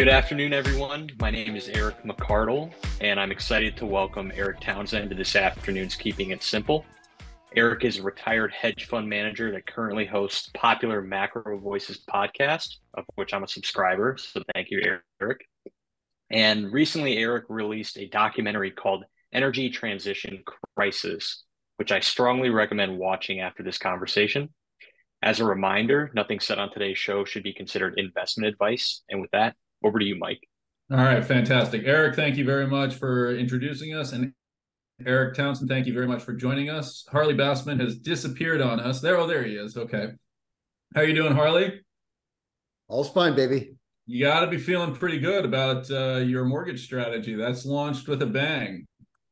Good afternoon, everyone. My name is Eric McCardle, and I'm excited to welcome Erik Townsend to this afternoon's Keeping It Simple. Eric is a retired hedge fund manager that currently hosts popular MacroVoices podcast, of which I'm a subscriber. So thank you, Eric. And recently, Eric released a documentary called Energy Transition Crisis, which I strongly recommend watching after this conversation. As a reminder, nothing said on today's show should be considered investment advice. And with that, over to you, Mike. All right, fantastic. Eric, thank you very much for introducing us. And Erik Townsend, thank you very much for joining us. Harley Bassman has disappeared on us. There, oh, there he is. Okay. How are you doing, Harley? All's fine, baby. You got to be feeling pretty good about uh, your mortgage strategy. That's launched with a bang.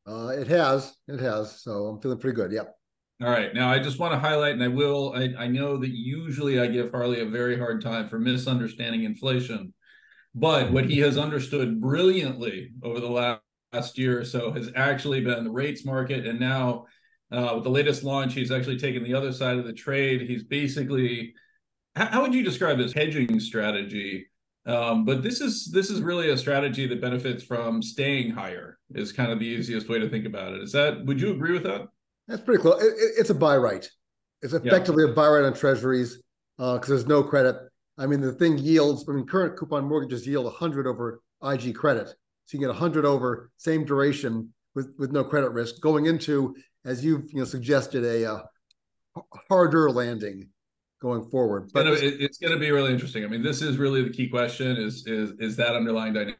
Uh, it has. It has. So I'm feeling pretty good. Yep. All right. Now, I just want to highlight, and I will, I, I know that usually I give Harley a very hard time for misunderstanding inflation. But what he has understood brilliantly over the last, last year or so has actually been the rates market. And now, uh, with the latest launch, he's actually taken the other side of the trade. He's basically, how, how would you describe this hedging strategy? Um, but this is this is really a strategy that benefits from staying higher. Is kind of the easiest way to think about it. Is that? Would you agree with that? That's pretty close. It, it, it's a buy right. It's effectively yeah. a buy right on treasuries because uh, there's no credit I mean, the thing yields, I mean, current coupon mortgages yield 100 over IG credit. So you get 100 over same duration with, with no credit risk going into, as you've you know suggested, a uh, harder landing going forward. But it's, it's going to be really interesting. I mean, this is really the key question: is is is that underlying dynamic?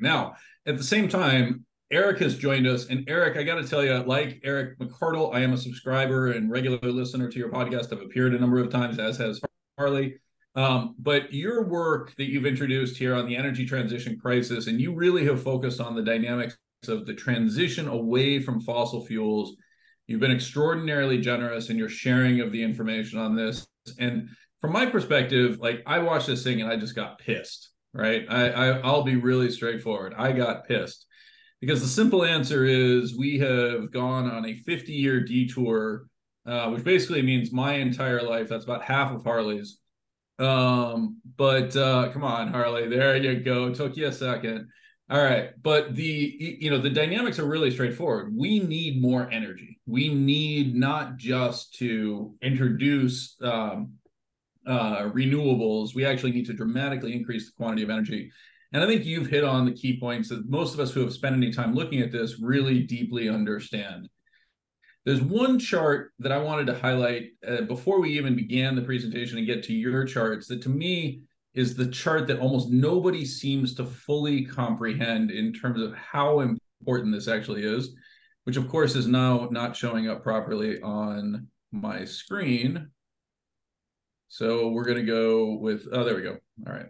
Now, at the same time, Eric has joined us, and Eric, I got to tell you, like Eric McCardle, I am a subscriber and regular listener to your podcast. I've appeared a number of times, as has Harley. Um, but your work that you've introduced here on the energy transition crisis, and you really have focused on the dynamics of the transition away from fossil fuels. You've been extraordinarily generous in your sharing of the information on this. And from my perspective, like I watched this thing and I just got pissed, right? I, I I'll be really straightforward. I got pissed because the simple answer is we have gone on a 50 year detour, uh, which basically means my entire life. That's about half of Harley's um, but uh, come on, Harley, there you go. Took you a second. All right, but the you know the dynamics are really straightforward. We need more energy. We need not just to introduce um, uh, renewables. We actually need to dramatically increase the quantity of energy. And I think you've hit on the key points that most of us who have spent any time looking at this really deeply understand. There's one chart that I wanted to highlight uh, before we even began the presentation and get to your charts that to me is the chart that almost nobody seems to fully comprehend in terms of how important this actually is, which of course is now not showing up properly on my screen. So we're going to go with, oh, there we go. All right.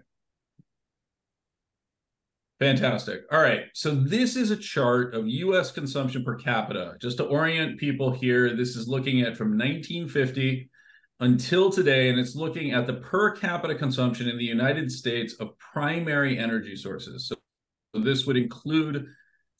Fantastic. All right. So this is a chart of US consumption per capita. Just to orient people here, this is looking at from 1950 until today, and it's looking at the per capita consumption in the United States of primary energy sources. So, so this would include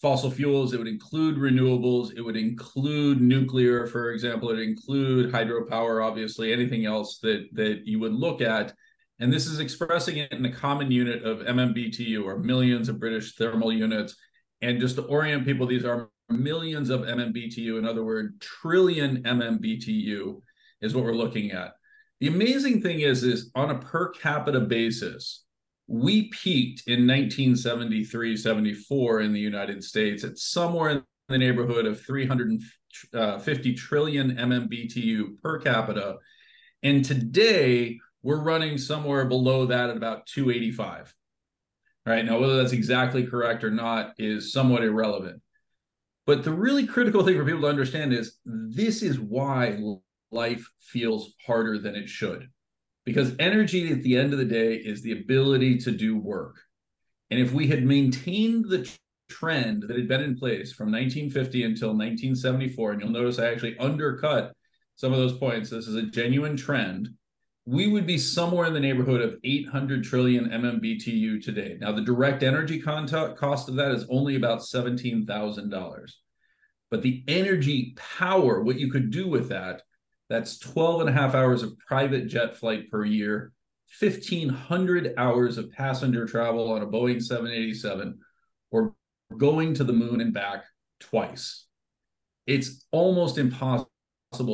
fossil fuels, it would include renewables, it would include nuclear, for example, it would include hydropower, obviously, anything else that that you would look at and this is expressing it in a common unit of MMBTU or millions of British thermal units. And just to orient people, these are millions of MMBTU. In other words, trillion MMBTU is what we're looking at. The amazing thing is, is on a per capita basis, we peaked in 1973, 74 in the United States at somewhere in the neighborhood of 350 uh, MMBTU per capita. And today, we're running somewhere below that at about 285. Right now, whether that's exactly correct or not is somewhat irrelevant. But the really critical thing for people to understand is this is why life feels harder than it should. Because energy at the end of the day is the ability to do work. And if we had maintained the trend that had been in place from 1950 until 1974, and you'll notice I actually undercut some of those points, this is a genuine trend we would be somewhere in the neighborhood of 800 trillion MMBTU today. Now, the direct energy cost of that is only about $17,000. But the energy power, what you could do with that, that's 12 and a half hours of private jet flight per year. 1,500 hours of passenger travel on a Boeing 787 or going to the moon and back twice. It's almost impossible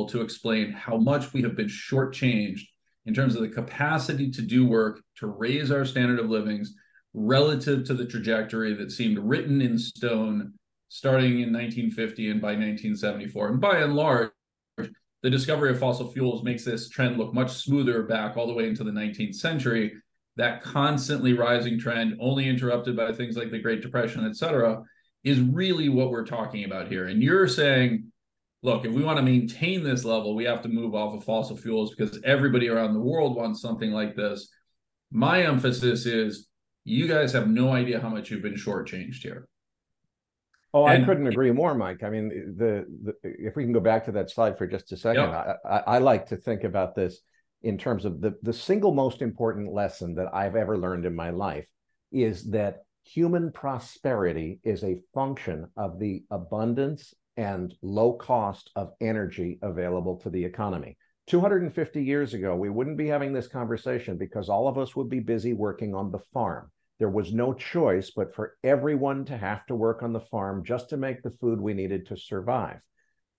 to explain how much we have been shortchanged in terms of the capacity to do work to raise our standard of livings relative to the trajectory that seemed written in stone starting in 1950 and by 1974. And by and large, the discovery of fossil fuels makes this trend look much smoother back all the way into the 19th century. That constantly rising trend, only interrupted by things like the Great Depression, et cetera, is really what we're talking about here. And you're saying, look, if we want to maintain this level, we have to move off of fossil fuels because everybody around the world wants something like this. My emphasis is you guys have no idea how much you've been shortchanged here. Oh, and, I couldn't agree more, Mike. I mean, the, the, if we can go back to that slide for just a second, I, I, I, like to think about this in terms of the, the single most important lesson that I've ever learned in my life is that human prosperity is a function of the abundance and low cost of energy available to the economy. 250 years ago, we wouldn't be having this conversation because all of us would be busy working on the farm. There was no choice but for everyone to have to work on the farm just to make the food we needed to survive.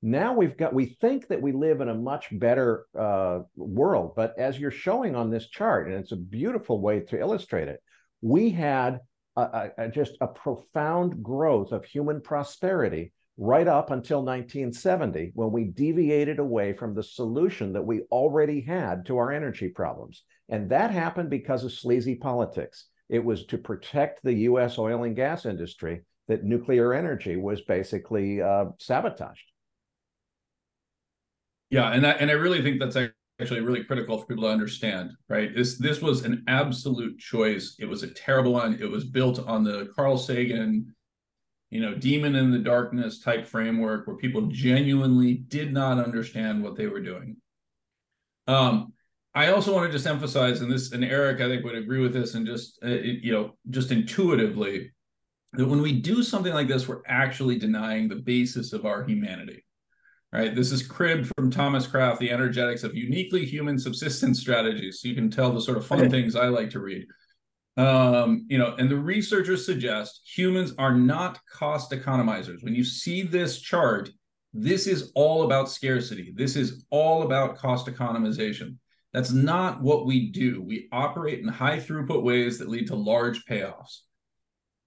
Now we've got, we think that we live in a much better uh, world, but as you're showing on this chart, and it's a beautiful way to illustrate it, we had a, a, just a profound growth of human prosperity right up until 1970 when we deviated away from the solution that we already had to our energy problems. And that happened because of sleazy politics. It was to protect the U.S. oil and gas industry that nuclear energy was basically uh, sabotaged. Yeah, and I, and I really think that's actually really critical for people to understand. Right, this this was an absolute choice. It was a terrible one. It was built on the Carl Sagan, you know, demon in the darkness type framework where people genuinely did not understand what they were doing. Um, I also want to just emphasize, and this, and Eric, I think would agree with this, and just uh, you know, just intuitively, that when we do something like this, we're actually denying the basis of our humanity. Right. This is cribbed from Thomas Kraft, The Energetics of Uniquely Human Subsistence Strategies. So you can tell the sort of fun things I like to read. Um, you know, and the researchers suggest humans are not cost economizers. When you see this chart, this is all about scarcity. This is all about cost economization. That's not what we do. We operate in high throughput ways that lead to large payoffs.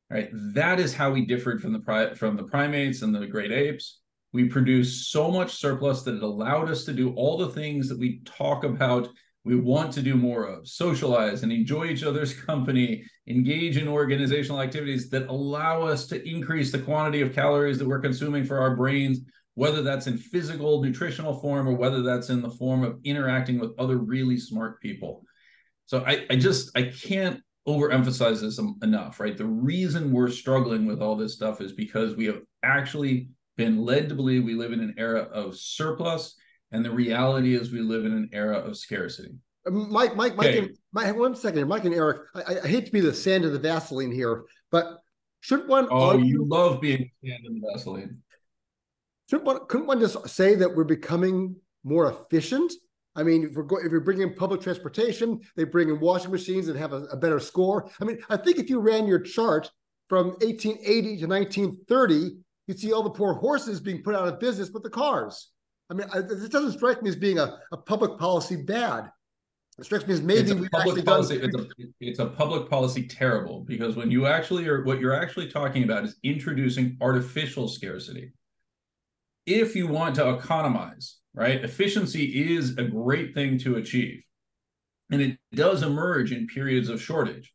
Right? That is how we differed from the pri- from the primates and the great apes. We produced so much surplus that it allowed us to do all the things that we talk about we want to do more of socialize and enjoy each other's company engage in organizational activities that allow us to increase the quantity of calories that we're consuming for our brains whether that's in physical nutritional form or whether that's in the form of interacting with other really smart people. So I, I just I can't overemphasize this enough, right? The reason we're struggling with all this stuff is because we have actually been led to believe we live in an era of surplus, and the reality is we live in an era of scarcity. Uh, Mike, Mike, Mike, okay. and, Mike, one second, here. Mike and Eric. I, I, hate to be the sand of the Vaseline here, but should one? Oh, argue, you love being sand in the Vaseline. Shouldn't one, couldn't one just say that we're becoming more efficient? I mean, if, we're go, if you're bringing in public transportation, they bring in washing machines that have a, a, better score. I mean, I think if you ran your chart from 1880 to 1930, you'd see all the poor horses being put out of business, but the cars. I mean, I, this doesn't strike me as being a, a public policy bad. It strikes me as maybe we public policy. Done... It's, a, it's a public policy terrible because when you actually are, what you're actually talking about is introducing artificial scarcity if you want to economize, right? Efficiency is a great thing to achieve. And it does emerge in periods of shortage.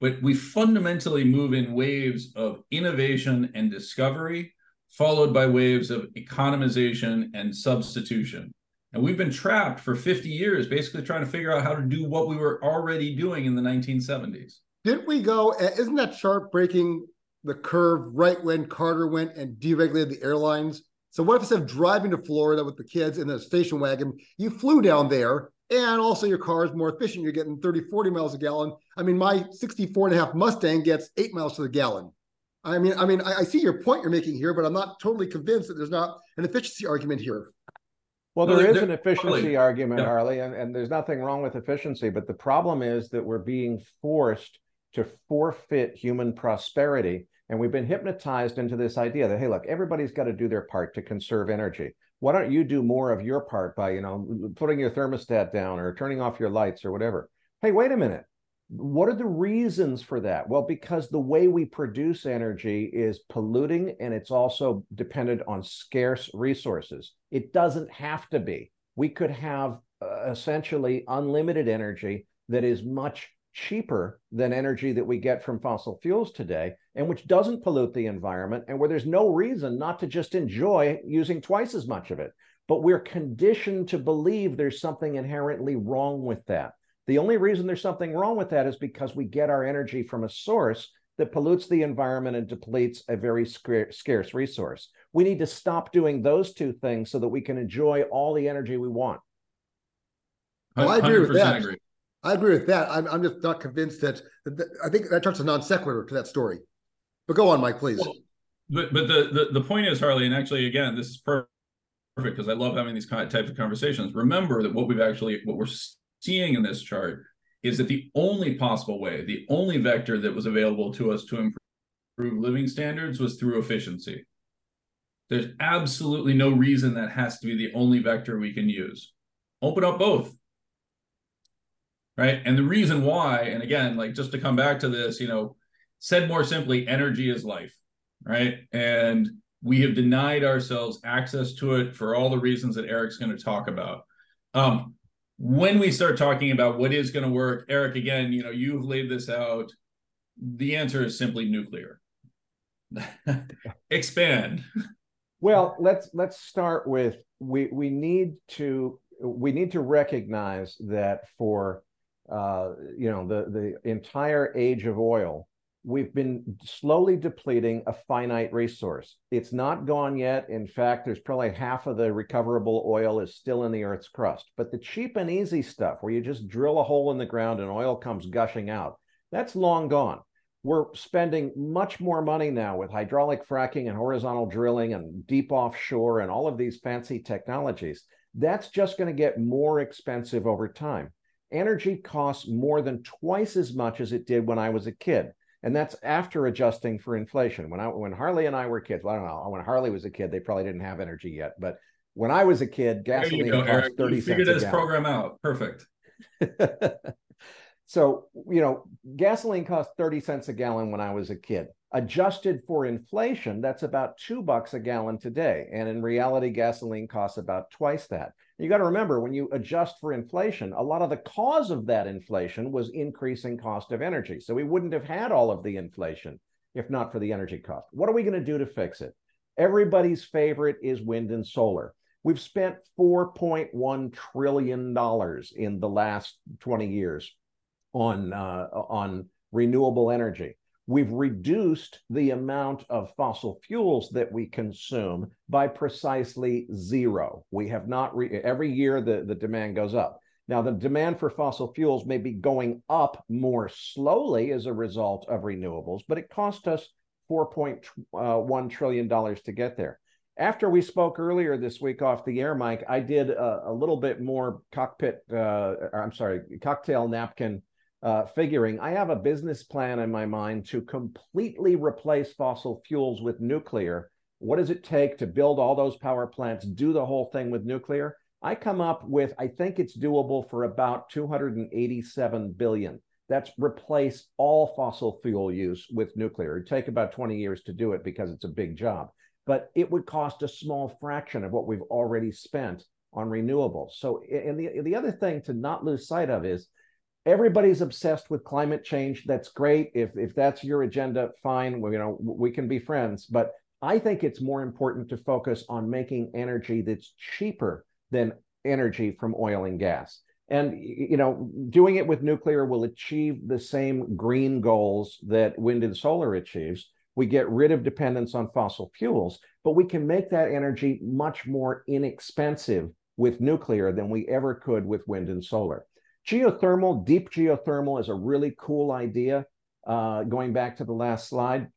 But we fundamentally move in waves of innovation and discovery, followed by waves of economization and substitution. And we've been trapped for 50 years, basically trying to figure out how to do what we were already doing in the 1970s. Didn't we go? Eh, isn't that chart breaking the curve right when Carter went and deregulated the airlines? So what if instead of driving to Florida with the kids in the station wagon, you flew down there and also your car is more efficient. You're getting 30, 40 miles a gallon. I mean, my 64 and a half Mustang gets eight miles to the gallon. I mean, I mean, I, I see your point you're making here, but I'm not totally convinced that there's not an efficiency argument here. Well, there, there is there, an efficiency Harley. argument, yeah. Harley, and, and there's nothing wrong with efficiency, but the problem is that we're being forced to forfeit human prosperity. And we've been hypnotized into this idea that, hey, look, everybody's got to do their part to conserve energy. Why don't you do more of your part by, you know, putting your thermostat down or turning off your lights or whatever? Hey, wait a minute. What are the reasons for that? Well, because the way we produce energy is polluting and it's also dependent on scarce resources. It doesn't have to be. We could have uh, essentially unlimited energy that is much cheaper than energy that we get from fossil fuels today and which doesn't pollute the environment and where there's no reason not to just enjoy using twice as much of it. But we're conditioned to believe there's something inherently wrong with that. The only reason there's something wrong with that is because we get our energy from a source that pollutes the environment and depletes a very scarce resource. We need to stop doing those two things so that we can enjoy all the energy we want. Well, I agree with that. Agree. I agree with that. I'm, I'm just not convinced that, that I think that chart's a non sequitur to that story. But go on, Mike, please. Well, but but the, the the point is, Harley, and actually, again, this is perfect because I love having these kind of types of conversations. Remember that what we've actually what we're seeing in this chart is that the only possible way, the only vector that was available to us to improve living standards was through efficiency. There's absolutely no reason that has to be the only vector we can use. Open up both. Right. And the reason why, and again, like just to come back to this, you know, said more simply, energy is life. Right. And we have denied ourselves access to it for all the reasons that Eric's going to talk about. Um, when we start talking about what is going to work, Eric, again, you know, you've laid this out. The answer is simply nuclear. Expand. Well, let's let's start with we we need to we need to recognize that for uh, you know the the entire age of oil, we've been slowly depleting a finite resource. It's not gone yet. In fact, there's probably half of the recoverable oil is still in the Earth's crust. But the cheap and easy stuff, where you just drill a hole in the ground and oil comes gushing out, that's long gone. We're spending much more money now with hydraulic fracking and horizontal drilling and deep offshore and all of these fancy technologies. That's just going to get more expensive over time. Energy costs more than twice as much as it did when I was a kid and that's after adjusting for inflation. When I when Harley and I were kids, well, I don't know. When Harley was a kid, they probably didn't have energy yet, but when I was a kid, gasoline go, cost Eric. thirty you figured cents. this program out. Perfect. so you know, gasoline cost thirty cents a gallon when I was a kid. Adjusted for inflation, that's about two bucks a gallon today, and in reality, gasoline costs about twice that. You got to remember when you adjust for inflation, a lot of the cause of that inflation was increasing cost of energy. So we wouldn't have had all of the inflation if not for the energy cost. What are we going to do to fix it? Everybody's favorite is wind and solar. We've spent $4.1 trillion in the last 20 years on, uh, on renewable energy we've reduced the amount of fossil fuels that we consume by precisely zero. We have not, re- every year the, the demand goes up. Now, the demand for fossil fuels may be going up more slowly as a result of renewables, but it cost us $4.1 trillion to get there. After we spoke earlier this week off the air, Mike, I did a, a little bit more cockpit, uh, I'm sorry, cocktail napkin uh, figuring I have a business plan in my mind to completely replace fossil fuels with nuclear. What does it take to build all those power plants, do the whole thing with nuclear? I come up with, I think it's doable for about 287 billion. That's replace all fossil fuel use with nuclear. It'd take about 20 years to do it because it's a big job, but it would cost a small fraction of what we've already spent on renewables. So, and the, the other thing to not lose sight of is everybody's obsessed with climate change. That's great. If if that's your agenda, fine. We, you know, we can be friends. But I think it's more important to focus on making energy that's cheaper than energy from oil and gas. And you know, doing it with nuclear will achieve the same green goals that wind and solar achieves. We get rid of dependence on fossil fuels, but we can make that energy much more inexpensive with nuclear than we ever could with wind and solar. Geothermal, deep geothermal is a really cool idea. Uh, going back to the last slide,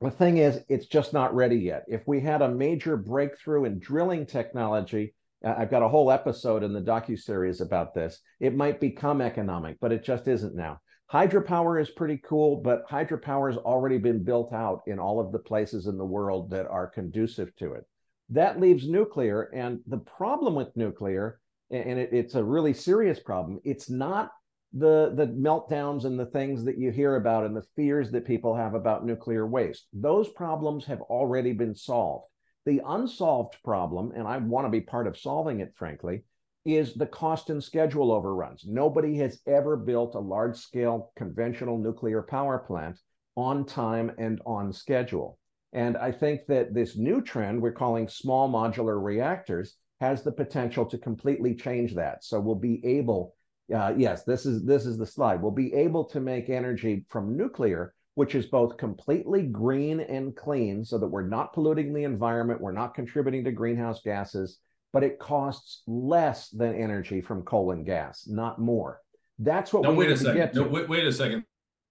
the thing is, it's just not ready yet. If we had a major breakthrough in drilling technology I've got a whole episode in the docu series about this. It might become economic, but it just isn't now. Hydropower is pretty cool, but hydropower has already been built out in all of the places in the world that are conducive to it. That leaves nuclear, and the problem with nuclear, and it, it's a really serious problem. It's not the the meltdowns and the things that you hear about and the fears that people have about nuclear waste. Those problems have already been solved. The unsolved problem, and I want to be part of solving it, frankly, is the cost and schedule overruns. Nobody has ever built a large scale conventional nuclear power plant on time and on schedule. And I think that this new trend we're calling small modular reactors has the potential to completely change that. So we'll be able, uh, yes, this is this is the slide. We'll be able to make energy from nuclear, which is both completely green and clean, so that we're not polluting the environment, we're not contributing to greenhouse gases, but it costs less than energy from coal and gas, not more. That's what no, we wait a to second. get to. No, wait, wait a second,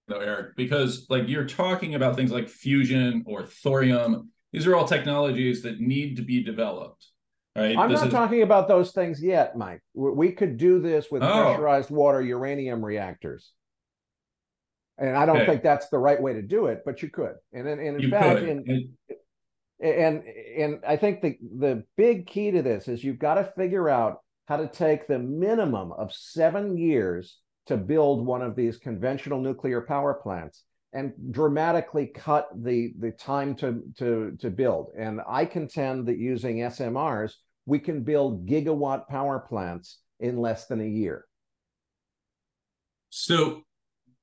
though, Eric, because like you're talking about things like fusion or thorium. These are all technologies that need to be developed. Right? I'm This not is- talking about those things yet, Mike. We could do this with Oh. pressurized water uranium reactors. And I don't Okay. think that's the right way to do it, but you could. And in, and in You fact, could. in, And- and and I think the the big key to this is you've got to figure out how to take the minimum of seven years to build one of these conventional nuclear power plants and dramatically cut the the time to to to build. And I contend that using SMRs, we can build gigawatt power plants in less than a year. So,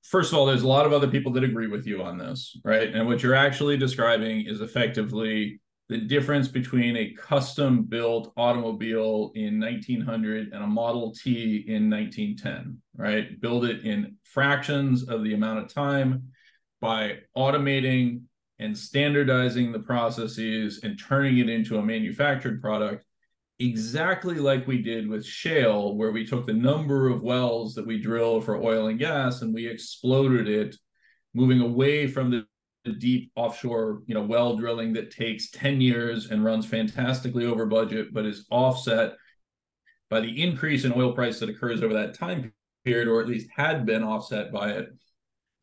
first of all, there's a lot of other people that agree with you on this, right? And what you're actually describing is effectively the difference between a custom built automobile in 1900 and a Model T in 1910, right? Build it in fractions of the amount of time by automating and standardizing the processes and turning it into a manufactured product exactly like we did with shale, where we took the number of wells that we drill for oil and gas and we exploded it, moving away from the, the deep offshore, you know, well drilling that takes 10 years and runs fantastically over budget, but is offset by the increase in oil price that occurs over that time period, or at least had been offset by it.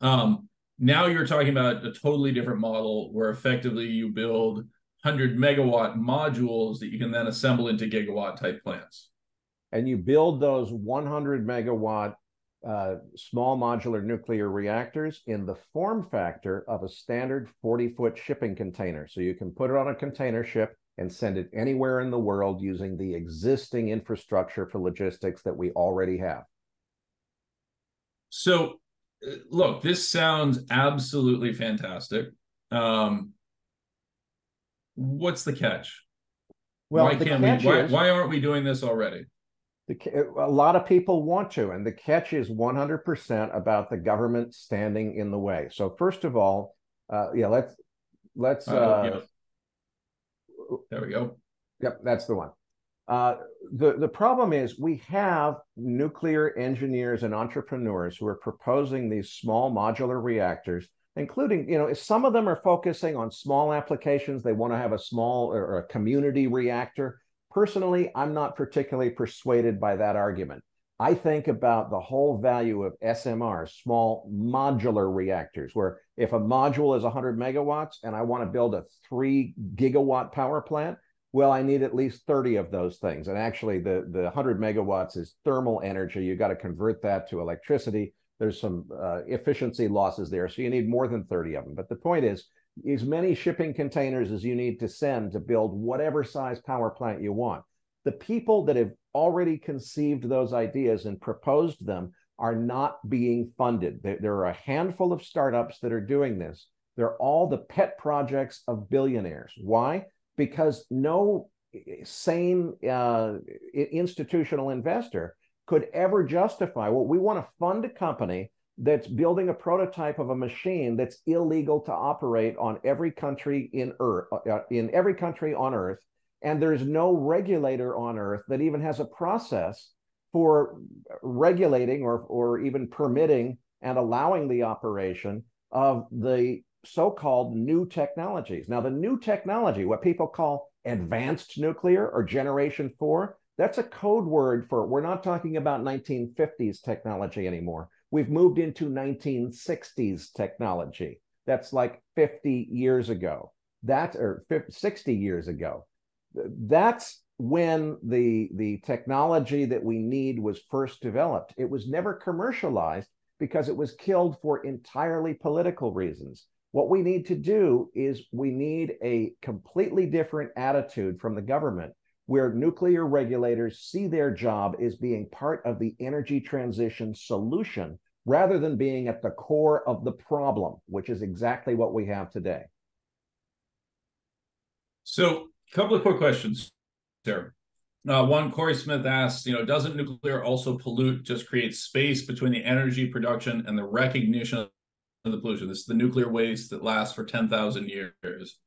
Um, now you're talking about a totally different model where effectively you build 100 megawatt modules that you can then assemble into gigawatt type plants. and you build those 100 megawatt uh, small modular nuclear reactors in the form factor of a standard 40 foot shipping container. So you can put it on a container ship and send it anywhere in the world using the existing infrastructure for logistics that we already have. So, look, this sounds absolutely fantastic. Um, what's the catch? Well, why can't we? Why, is- why aren't we doing this already? The, a lot of people want to, and the catch is 100% about the government standing in the way. So first of all, uh, yeah, let's let's. Uh, Uh, yeah. There we go. Yep, that's the one. Uh, the the problem is we have nuclear engineers and entrepreneurs who are proposing these small modular reactors, including you know some of them are focusing on small applications. They want to have a small or a community reactor. Personally, I'm not particularly persuaded by that argument. I think about the whole value of smr small modular reactors, where if a module is 100 megawatts and I want to build a three gigawatt power plant, well, I need at least 30 of those things. And actually, the, the 100 megawatts is thermal energy. You got to convert that to electricity. There's some uh, efficiency losses there. So you need more than 30 of them. But the point is, as many shipping containers as you need to send to build whatever size power plant you want. The people that have already conceived those ideas and proposed them are not being funded. There, there are a handful of startups that are doing this. They're all the pet projects of billionaires. Why? Because no sane uh, institutional investor could ever justify, well, we want to fund a company that's building a prototype of a machine that's illegal to operate on every country in earth uh, in every country on earth. And there's no regulator on earth that even has a process for regulating or or even permitting and allowing the operation of the so-called new technologies now the new technology what people call advanced nuclear or generation 4 That's a code word for we're not talking about 1950s technology anymore. We've moved into 1960s technology. That's like 50 years ago. That or 50, 60 years ago. That's when the the technology that we need was first developed. It was never commercialized because it was killed for entirely political reasons. What we need to do is we need a completely different attitude from the government where nuclear regulators see their job as being part of the energy transition solution rather than being at the core of the problem, which is exactly what we have today. So, a couple of quick questions there. Uh, one, Corey Smith asks, you know, doesn't nuclear also pollute, just create space between the energy production and the recognition of the pollution? This is the nuclear waste that lasts for 10,000 years.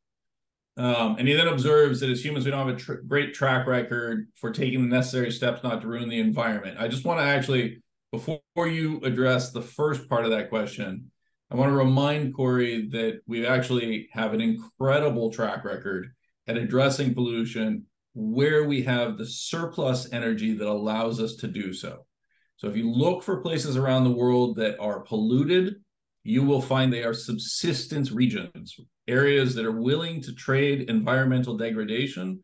Um, and he then observes that as humans, we don't have a tr- great track record for taking the necessary steps not to ruin the environment. I just want to actually, before you address the first part of that question, I want to remind Corey that we actually have an incredible track record at addressing pollution where we have the surplus energy that allows us to do so. So if you look for places around the world that are polluted, you will find they are subsistence regions, areas that are willing to trade environmental degradation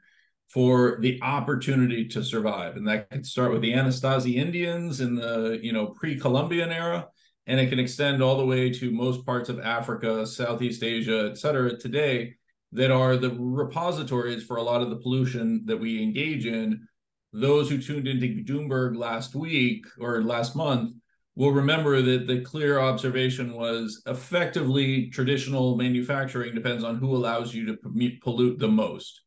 for the opportunity to survive. And that could start with the Anasazi Indians in the, you know, pre-Columbian era, and it can extend all the way to most parts of Africa, Southeast Asia, et cetera, today, that are the repositories for a lot of the pollution that we engage in. Those who tuned into Doomberg last week or last month will remember that the clear observation was effectively traditional manufacturing depends on who allows you to pollute the most.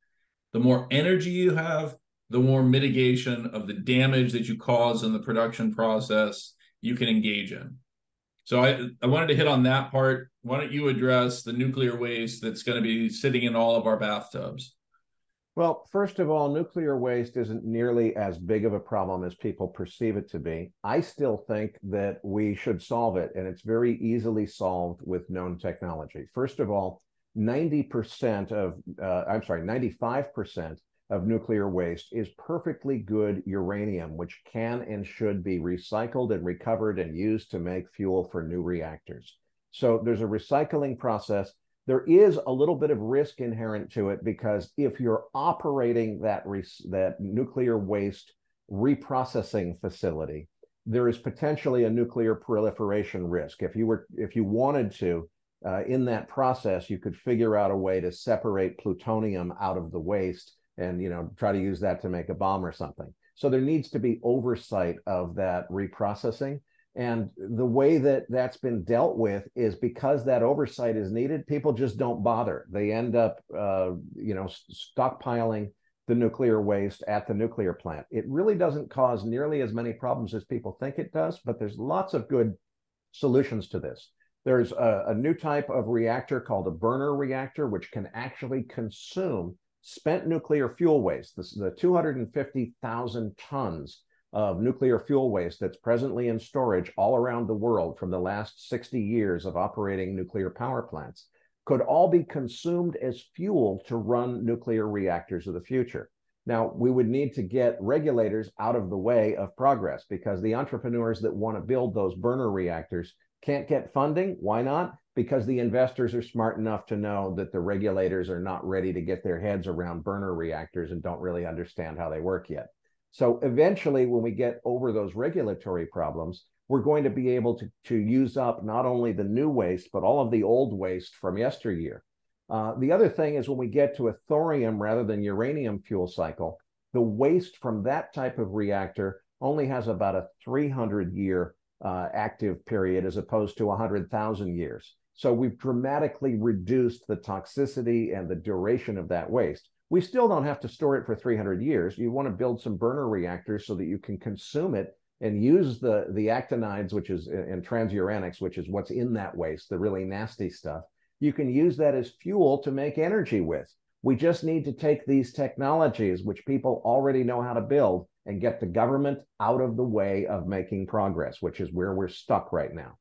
The more energy you have, the more mitigation of the damage that you cause in the production process you can engage in. So I, I wanted to hit on that part. Why don't you address the nuclear waste that's going to be sitting in all of our bathtubs? Well, first of all, nuclear waste isn't nearly as big of a problem as people perceive it to be. I still think that we should solve it, and it's very easily solved with known technology. First of all, 90% of, uh, I'm sorry, 95% of nuclear waste is perfectly good uranium, which can and should be recycled and recovered and used to make fuel for new reactors. So there's a recycling process there is a little bit of risk inherent to it because if you're operating that that nuclear waste reprocessing facility, there is potentially a nuclear proliferation risk. If you were if you wanted to uh, in that process, you could figure out a way to separate plutonium out of the waste and you know try to use that to make a bomb or something. So there needs to be oversight of that reprocessing. And the way that that's been dealt with is because that oversight is needed, people just don't bother. They end up, uh, you know, stockpiling the nuclear waste at the nuclear plant. It really doesn't cause nearly as many problems as people think it does, but there's lots of good solutions to this. There's a, a new type of reactor called a burner reactor, which can actually consume spent nuclear fuel waste. This is the 250,000 tons of nuclear fuel waste that's presently in storage all around the world from the last 60 years of operating nuclear power plants could all be consumed as fuel to run nuclear reactors of the future. Now, we would need to get regulators out of the way of progress because the entrepreneurs that want to build those burner reactors can't get funding. Why not? Because the investors are smart enough to know that the regulators are not ready to get their heads around burner reactors and don't really understand how they work yet. So eventually, when we get over those regulatory problems, we're going to be able to, to use up not only the new waste, but all of the old waste from yesteryear. Uh, the other thing is when we get to a thorium rather than uranium fuel cycle, the waste from that type of reactor only has about a 300 year uh, active period as opposed to 100,000 years. So we've dramatically reduced the toxicity and the duration of that waste. We still don't have to store it for 300 years. You want to build some burner reactors so that you can consume it and use the the actinides, which is and transuranics, which is what's in that waste, the really nasty stuff. You can use that as fuel to make energy with. We just need to take these technologies, which people already know how to build, and get the government out of the way of making progress, which is where we're stuck right now.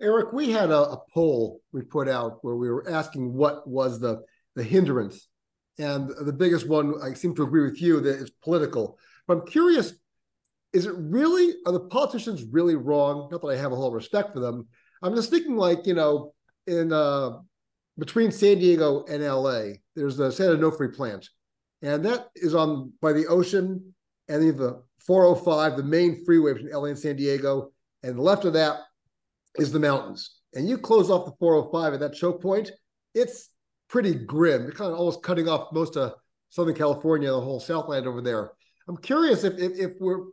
Eric, we had a, a poll we put out where we were asking what was the the hindrance and the biggest one I seem to agree with you that is political. But I'm curious, is it really are the politicians really wrong? Not that I have a whole respect for them. I'm just thinking like you know in uh, between San Diego and LA, there's the San Onofre plant, and that is on by the ocean, and the 405, the main freeway between LA and San Diego, and left of that is the mountains. And you close off the 405 at that choke point, it's pretty grim. It's kind of almost cutting off most of Southern California, the whole Southland over there. I'm curious if if, if we're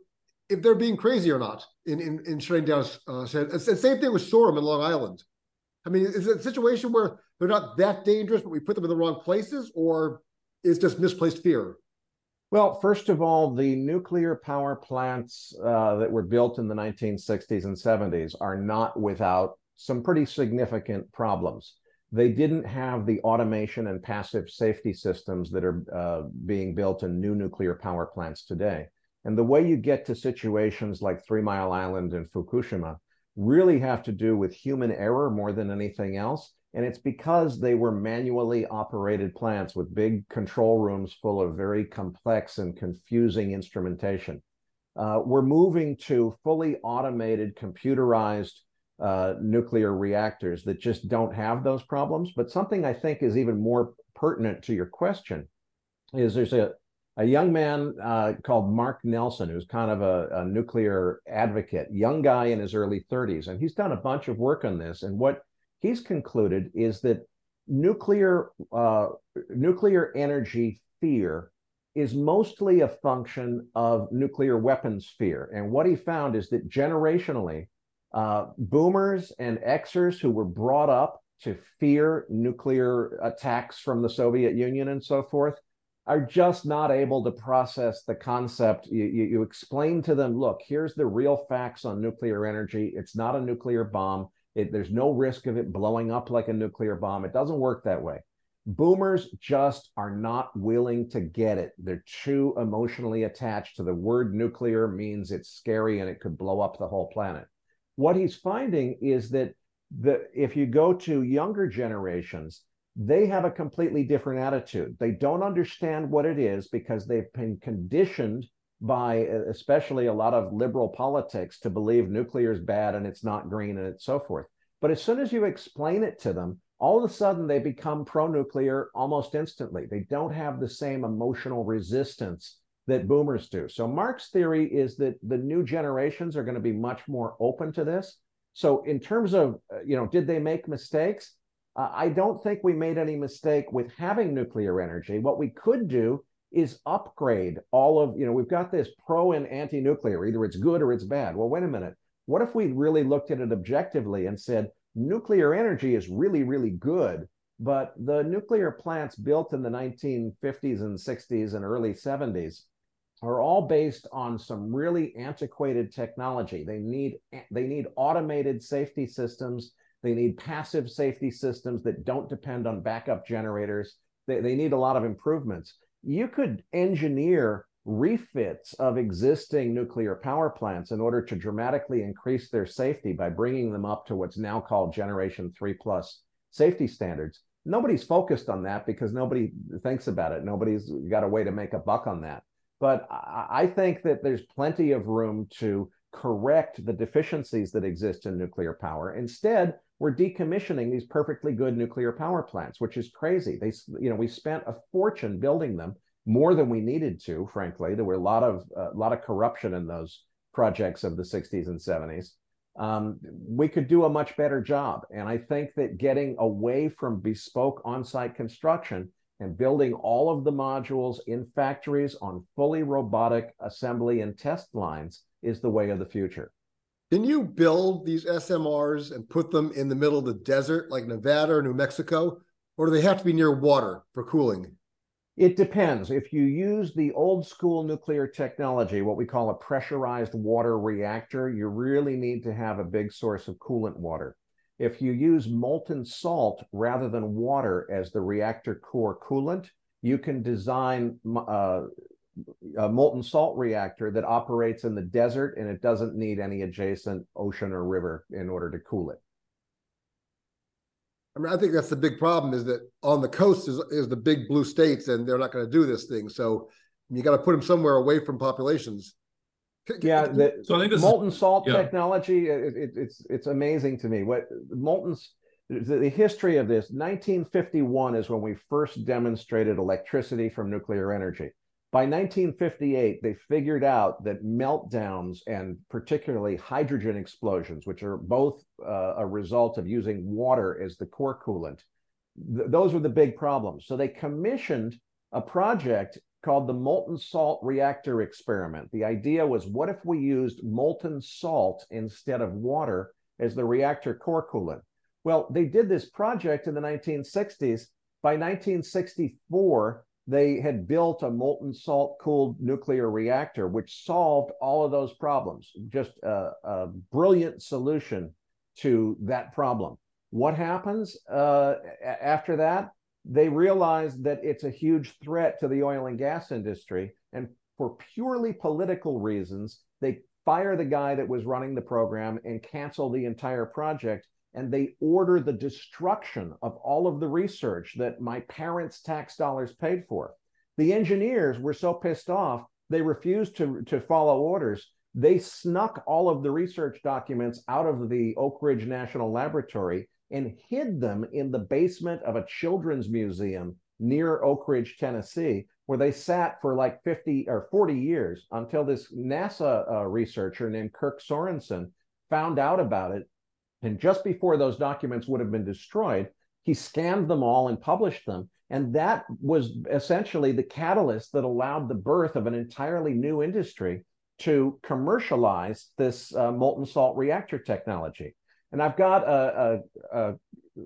if they're being crazy or not in in, in shutting down. Uh, same thing with Shoreham in Long Island. I mean, is it a situation where they're not that dangerous, but we put them in the wrong places, or is just misplaced fear? Well, first of all, the nuclear power plants uh, that were built in the 1960s and 70s are not without some pretty significant problems. They didn't have the automation and passive safety systems that are uh, being built in new nuclear power plants today. And the way you get to situations like Three Mile Island and Fukushima really have to do with human error more than anything else. And it's because they were manually operated plants with big control rooms full of very complex and confusing instrumentation. Uh, we're moving to fully automated, computerized uh, nuclear reactors that just don't have those problems. But something I think is even more pertinent to your question is there's a, a young man uh, called Mark Nelson, who's kind of a, a, nuclear advocate, young guy in his early 30s, and he's done a bunch of work on this. And what he's concluded is that nuclear uh, nuclear energy fear is mostly a function of nuclear weapons fear. And what he found is that generationally, uh, boomers and Xers who were brought up to fear nuclear attacks from the Soviet Union and so forth are just not able to process the concept. You, you, you explain to them, look, here's the real facts on nuclear energy. It's not a nuclear bomb. It, there's no risk of it blowing up like a nuclear bomb. It doesn't work that way. Boomers just are not willing to get it. They're too emotionally attached to the word nuclear means it's scary and it could blow up the whole planet. What he's finding is that the if you go to younger generations, they have a completely different attitude. They don't understand what it is because they've been conditioned by especially a lot of liberal politics to believe nuclear is bad and it's not green and so forth. But as soon as you explain it to them, all of a sudden they become pro nuclear almost instantly. They don't have the same emotional resistance that boomers do. So, Mark's theory is that the new generations are going to be much more open to this. So, in terms of, uh, you know, did they make mistakes? Uh, I don't think we made any mistake with having nuclear energy. What we could do is upgrade all of, you know, we've got this pro and anti nuclear, either it's good or it's bad. Well, wait a minute. What if we really looked at it objectively and said nuclear energy is really, really good, but the nuclear plants built in the 1950s and 60s and early 70s are all based on some really antiquated technology. They need they need automated safety systems. They need passive safety systems that don't depend on backup generators. They, they need a lot of improvements you could engineer refits of existing nuclear power plants in order to dramatically increase their safety by bringing them up to what's now called generation 3 plus safety standards nobody's focused on that because nobody thinks about it nobody's got a way to make a buck on that but i think that there's plenty of room to correct the deficiencies that exist in nuclear power instead we're decommissioning these perfectly good nuclear power plants, which is crazy. They, you know, we spent a fortune building them, more than we needed to. Frankly, there were a lot of a uh, lot of corruption in those projects of the 60s and 70s. Um, we could do a much better job, and I think that getting away from bespoke on-site construction and building all of the modules in factories on fully robotic assembly and test lines is the way of the future. Can you build these SMRs and put them in the middle of the desert like Nevada or New Mexico? Or do they have to be near water for cooling? It depends. If you use the old school nuclear technology, what we call a pressurized water reactor, you really need to have a big source of coolant water. If you use molten salt rather than water as the reactor core coolant, you can design uh, a molten salt reactor that operates in the desert and it doesn't need any adjacent ocean or river in order to cool it. I mean, I think that's the big problem is that on the coast is, is the big blue states, and they're not going to do this thing. So you got to put them somewhere away from populations. Yeah, the, so I think this molten is, salt yeah. technology. It, it, it's it's amazing to me. What molten the, the history of this 1951 is when we first demonstrated electricity from nuclear energy. By 1958, they figured out that meltdowns and particularly hydrogen explosions, which are both uh, a result of using water as the core coolant, th- those were the big problems. So they commissioned a project called the molten salt reactor experiment. The idea was what if we used molten salt instead of water as the reactor core coolant? Well, they did this project in the 1960s. By 1964, they had built a molten salt cooled nuclear reactor, which solved all of those problems. Just a, a brilliant solution to that problem. What happens uh, after that? They realize that it's a huge threat to the oil and gas industry. And for purely political reasons, they fire the guy that was running the program and cancel the entire project and they order the destruction of all of the research that my parents' tax dollars paid for. The engineers were so pissed off, they refused to, to follow orders. They snuck all of the research documents out of the Oak Ridge National Laboratory and hid them in the basement of a children's museum near Oak Ridge, Tennessee, where they sat for like 50 or 40 years until this NASA uh, researcher named Kirk Sorensen found out about it and just before those documents would have been destroyed, he scanned them all and published them. And that was essentially the catalyst that allowed the birth of an entirely new industry to commercialize this uh, molten salt reactor technology. And I've got a, a, a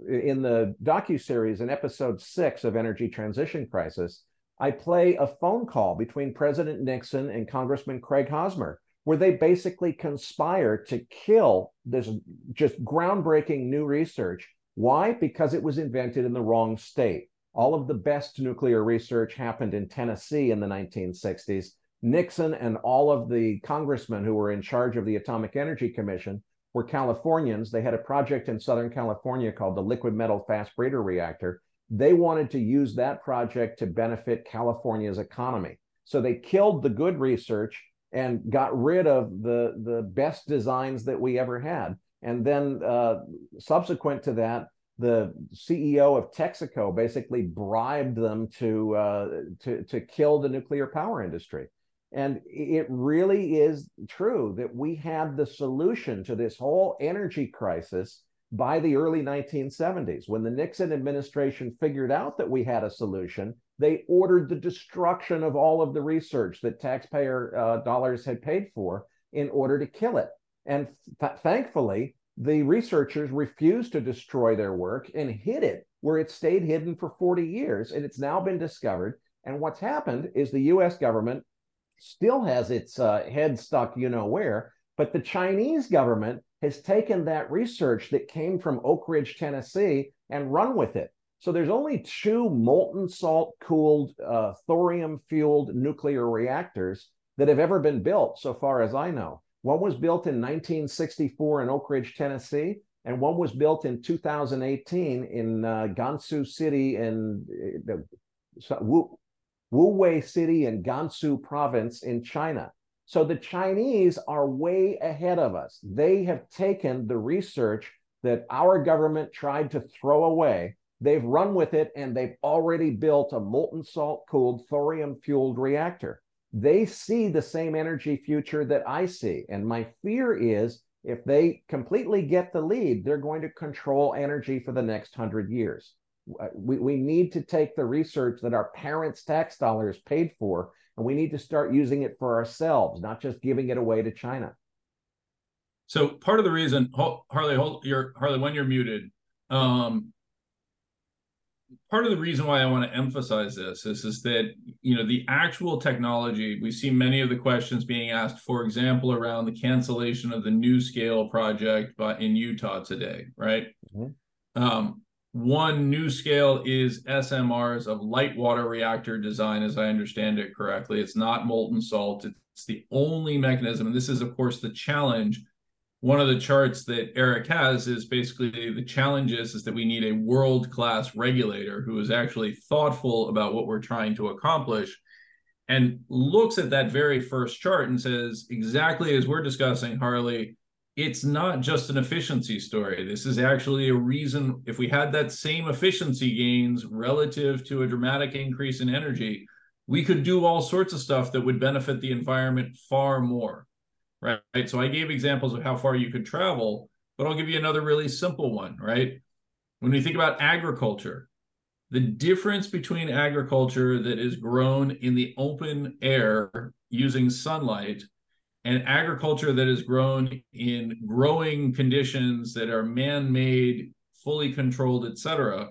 in the docu series in episode six of Energy Transition Crisis, I play a phone call between President Nixon and Congressman Craig Hosmer, where they basically conspire to kill this just groundbreaking new research. Why? Because it was invented in the wrong state. All of the best nuclear research happened in Tennessee in the 1960s. Nixon and all of the congressmen who were in charge of the Atomic Energy Commission were Californians. They had a project in Southern California called the Liquid Metal Fast Breeder Reactor. They wanted to use that project to benefit California's economy. So they killed the good research and got rid of the the best designs that we ever had. And then uh, subsequent to that, the CEO of Texaco basically bribed them to uh, to to kill the nuclear power industry. And it really is true that we had the solution to this whole energy crisis by the early 1970s. When the Nixon administration figured out that we had a solution, they ordered the destruction of all of the research that taxpayer uh, dollars had paid for in order to kill it. And th- thankfully, the researchers refused to destroy their work and hid it where it stayed hidden for 40 years. And it's now been discovered. And what's happened is the US government still has its uh, head stuck, you know where, but the Chinese government has taken that research that came from Oak Ridge, Tennessee, and run with it. So there's only two molten salt cooled uh, thorium fueled nuclear reactors that have ever been built, so far as I know. One was built in 1964 in Oak Ridge, Tennessee, and one was built in 2018 in uh, Gansu City in uh, Wuwei City in Gansu Province in China. So the Chinese are way ahead of us. They have taken the research that our government tried to throw away They've run with it and they've already built a molten salt cooled thorium fueled reactor. They see the same energy future that I see. And my fear is if they completely get the lead, they're going to control energy for the next hundred years. We, we need to take the research that our parents' tax dollars paid for, and we need to start using it for ourselves, not just giving it away to China. So part of the reason, Harley, hold, you're, Harley, when you're muted, um, part of the reason why I want to emphasize this is, is that you know the actual technology we see many of the questions being asked, for example, around the cancellation of the NuScale project in Utah today, right? Mm-hmm. Um, one NuScale is SMRs of light water reactor design, as I understand it correctly. It's not molten salt. It's the only mechanism, and this is of course the challenge one of the charts that Erik has is basically the challenge is, is that we need a world class regulator who is actually thoughtful about what we're trying to accomplish and looks at that very first chart and says, exactly as we're discussing, Harley, it's not just an efficiency story. This is actually a reason, if we had that same efficiency gains relative to a dramatic increase in energy, we could do all sorts of stuff that would benefit the environment far more right? So I gave examples of how far you could travel, but I'll give you another really simple one, right? When we think about agriculture, the difference between agriculture that is grown in the open air using sunlight and agriculture that is grown in growing conditions that are man-made, fully controlled, etc.,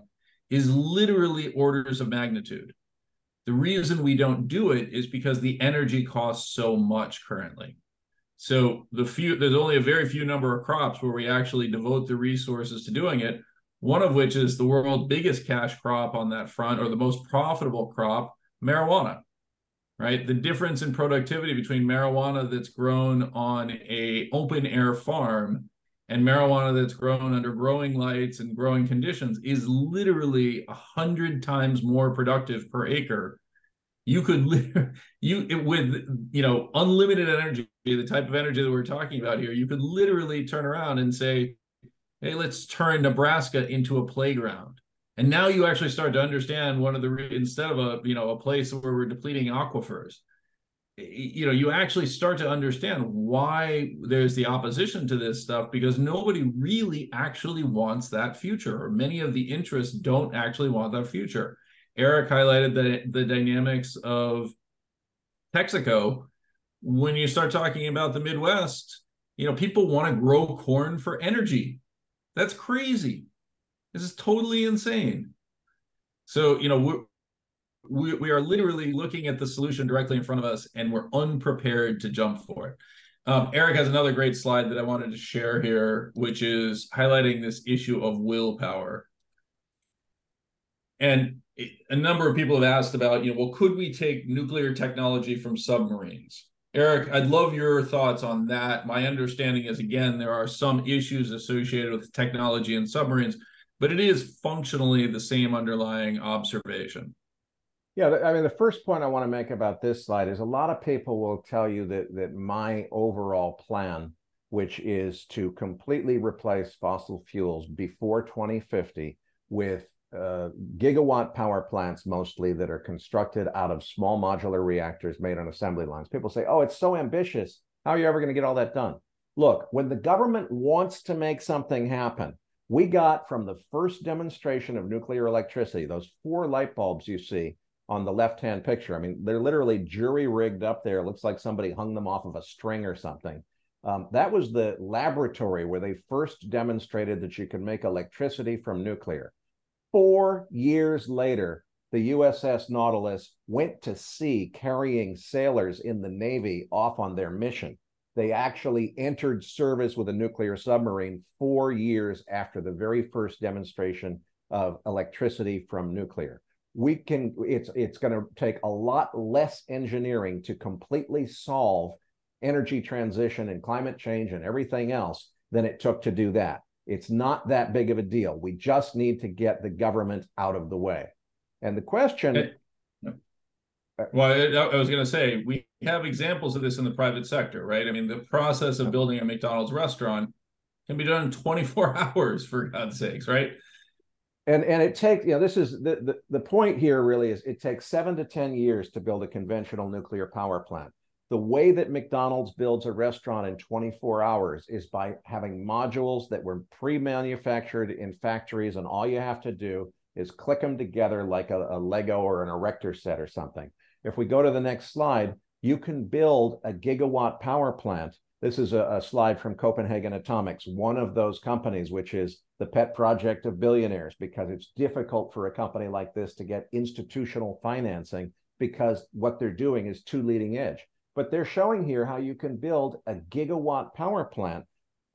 is literally orders of magnitude. The reason we don't do it is because the energy costs so much currently. So the few there's only a very few number of crops where we actually devote the resources to doing it. One of which is the world's biggest cash crop on that front, or the most profitable crop, marijuana. Right, the difference in productivity between marijuana that's grown on a open air farm and marijuana that's grown under growing lights and growing conditions is literally a hundred times more productive per acre. You could you it, with you know unlimited energy the type of energy that we're talking about here you could literally turn around and say hey let's turn nebraska into a playground and now you actually start to understand one of the instead of a you know a place where we're depleting aquifers you know you actually start to understand why there's the opposition to this stuff because nobody really actually wants that future or many of the interests don't actually want that future Erik highlighted the the dynamics of Texaco. When you start talking about the Midwest, you know, people want to grow corn for energy. That's crazy. This is totally insane. So, you know, we're, we are literally looking at the solution directly in front of us and we're unprepared to jump for it. Um, Erik has another great slide that I wanted to share here, which is highlighting this issue of willpower. And a number of people have asked about, you know, well, could we take nuclear technology from submarines? Erik, I'd love your thoughts on that. My understanding is, again, there are some issues associated with technology and submarines, but it is functionally the same underlying observation. Yeah, I mean, the first point I want to make about this slide is a lot of people will tell you that that my overall plan, which is to completely replace fossil fuels before 2050 with uh, gigawatt power plants mostly that are constructed out of small modular reactors made on assembly lines. People say, oh, it's so ambitious. How are you ever going to get all that done? Look, when the government wants to make something happen, we got from the first demonstration of nuclear electricity, those four light bulbs you see on the left hand picture. I mean, they're literally jury rigged up there. It looks like somebody hung them off of a string or something. Um, that was the laboratory where they first demonstrated that you could make electricity from nuclear. Four years later, the USS Nautilus went to sea carrying sailors in the Navy off on their mission. They actually entered service with a nuclear submarine four years after the very first demonstration of electricity from nuclear. We can it's it's going to take a lot less engineering to completely solve energy transition and climate change and everything else than it took to do that. It's not that big of a deal. We just need to get the government out of the way. And the question. Well, I was going to say, we have examples of this in the private sector, right? I mean, the process of building a McDonald's restaurant can be done in 24 hours, for God's sakes, right? And and it takes, you know, this is the, the, the point here really is it takes seven to 10 years to build a conventional nuclear power plant the way that McDonald's builds a restaurant in 24 hours is by having modules that were pre-manufactured in factories, and all you have to do is click them together like a, a Lego or an erector set or something. If we go to the next slide, you can build a gigawatt power plant. This is a, a slide from Copenhagen Atomics, one of those companies, which is the pet project of billionaires, because it's difficult for a company like this to get institutional financing because what they're doing is too leading edge but they're showing here how you can build a gigawatt power plant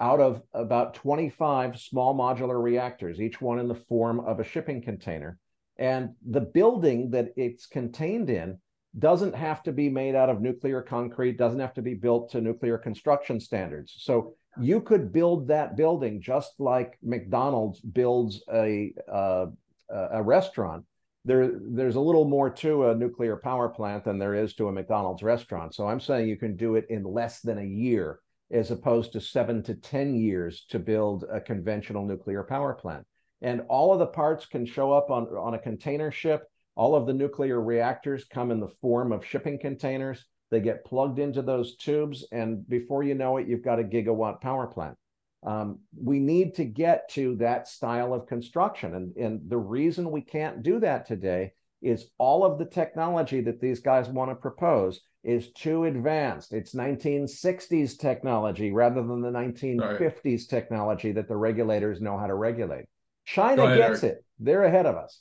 out of about 25 small modular reactors, each one in the form of a shipping container. And the building that it's contained in doesn't have to be made out of nuclear concrete, doesn't have to be built to nuclear construction standards. So you could build that building just like McDonald's builds a uh, a restaurant. There, there's a little more to a nuclear power plant than there is to a McDonald's restaurant. So I'm saying you can do it in less than a year, as opposed to seven to ten years to build a conventional nuclear power plant. And all of the parts can show up on on a container ship. All of the nuclear reactors come in the form of shipping containers. They get plugged into those tubes, and before you know it, you've got a gigawatt power plant. Um, we need to get to that style of construction. And, and the reason we can't do that today is all of the technology that these guys want to propose is too advanced. It's 1960s technology rather than the 1950s right. technology that the regulators know how to regulate. China ahead, gets Erik. it. They're ahead of us.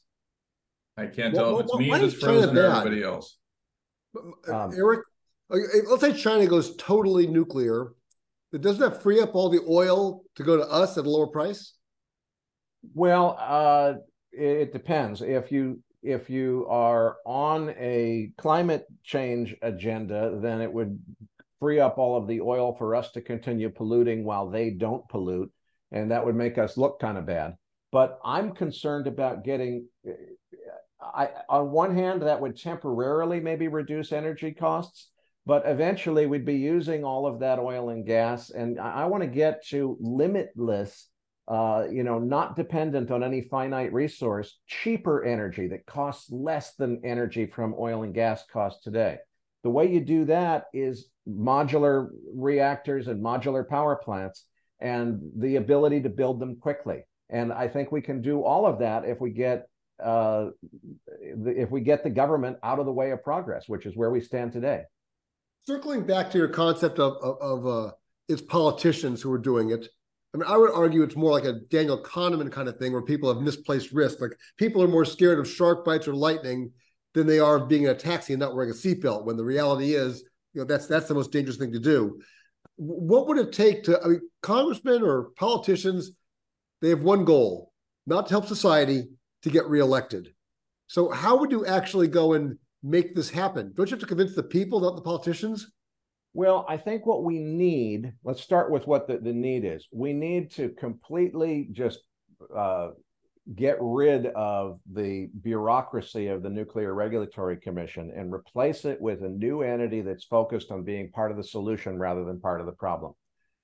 I can't tell well, if it's well, me that's frozen or everybody else. Um, Erik, let's say China goes totally nuclear doesn't that free up all the oil to go to us at a lower price? Well, uh, it depends. If you if you are on a climate change agenda, then it would free up all of the oil for us to continue polluting while they don't pollute, and that would make us look kind of bad. But I'm concerned about getting. I, on one hand, that would temporarily maybe reduce energy costs but eventually we'd be using all of that oil and gas. And i, I want to get to limitless uh, you know not dependent on any finite resource cheaper energy that costs less than energy from oil and gas costs today. The way you do that is modular reactors and modular power plants and the ability to build them quickly. And i think we can do all of that if we get uh, if we get the government out of the way of progress which is where we stand today circling back to your concept of of, of uh, it's politicians who are doing it. I mean, I would argue it's more like a Daniel Kahneman kind of thing where people have misplaced risk. Like people are more scared of shark bites or lightning than they are of being in a taxi and not wearing a seatbelt. When the reality is, you know, that's that's the most dangerous thing to do. What would it take to? I mean, congressmen or politicians, they have one goal: not to help society, to get reelected. So, how would you actually go and make this happen? Don't you have to convince the people, not the politicians? Well, I think what we need, let's start with what the, the need is. We need to completely just uh, get rid of the bureaucracy of the Nuclear Regulatory Commission and replace it with a new entity that's focused on being part of the solution rather than part of the problem.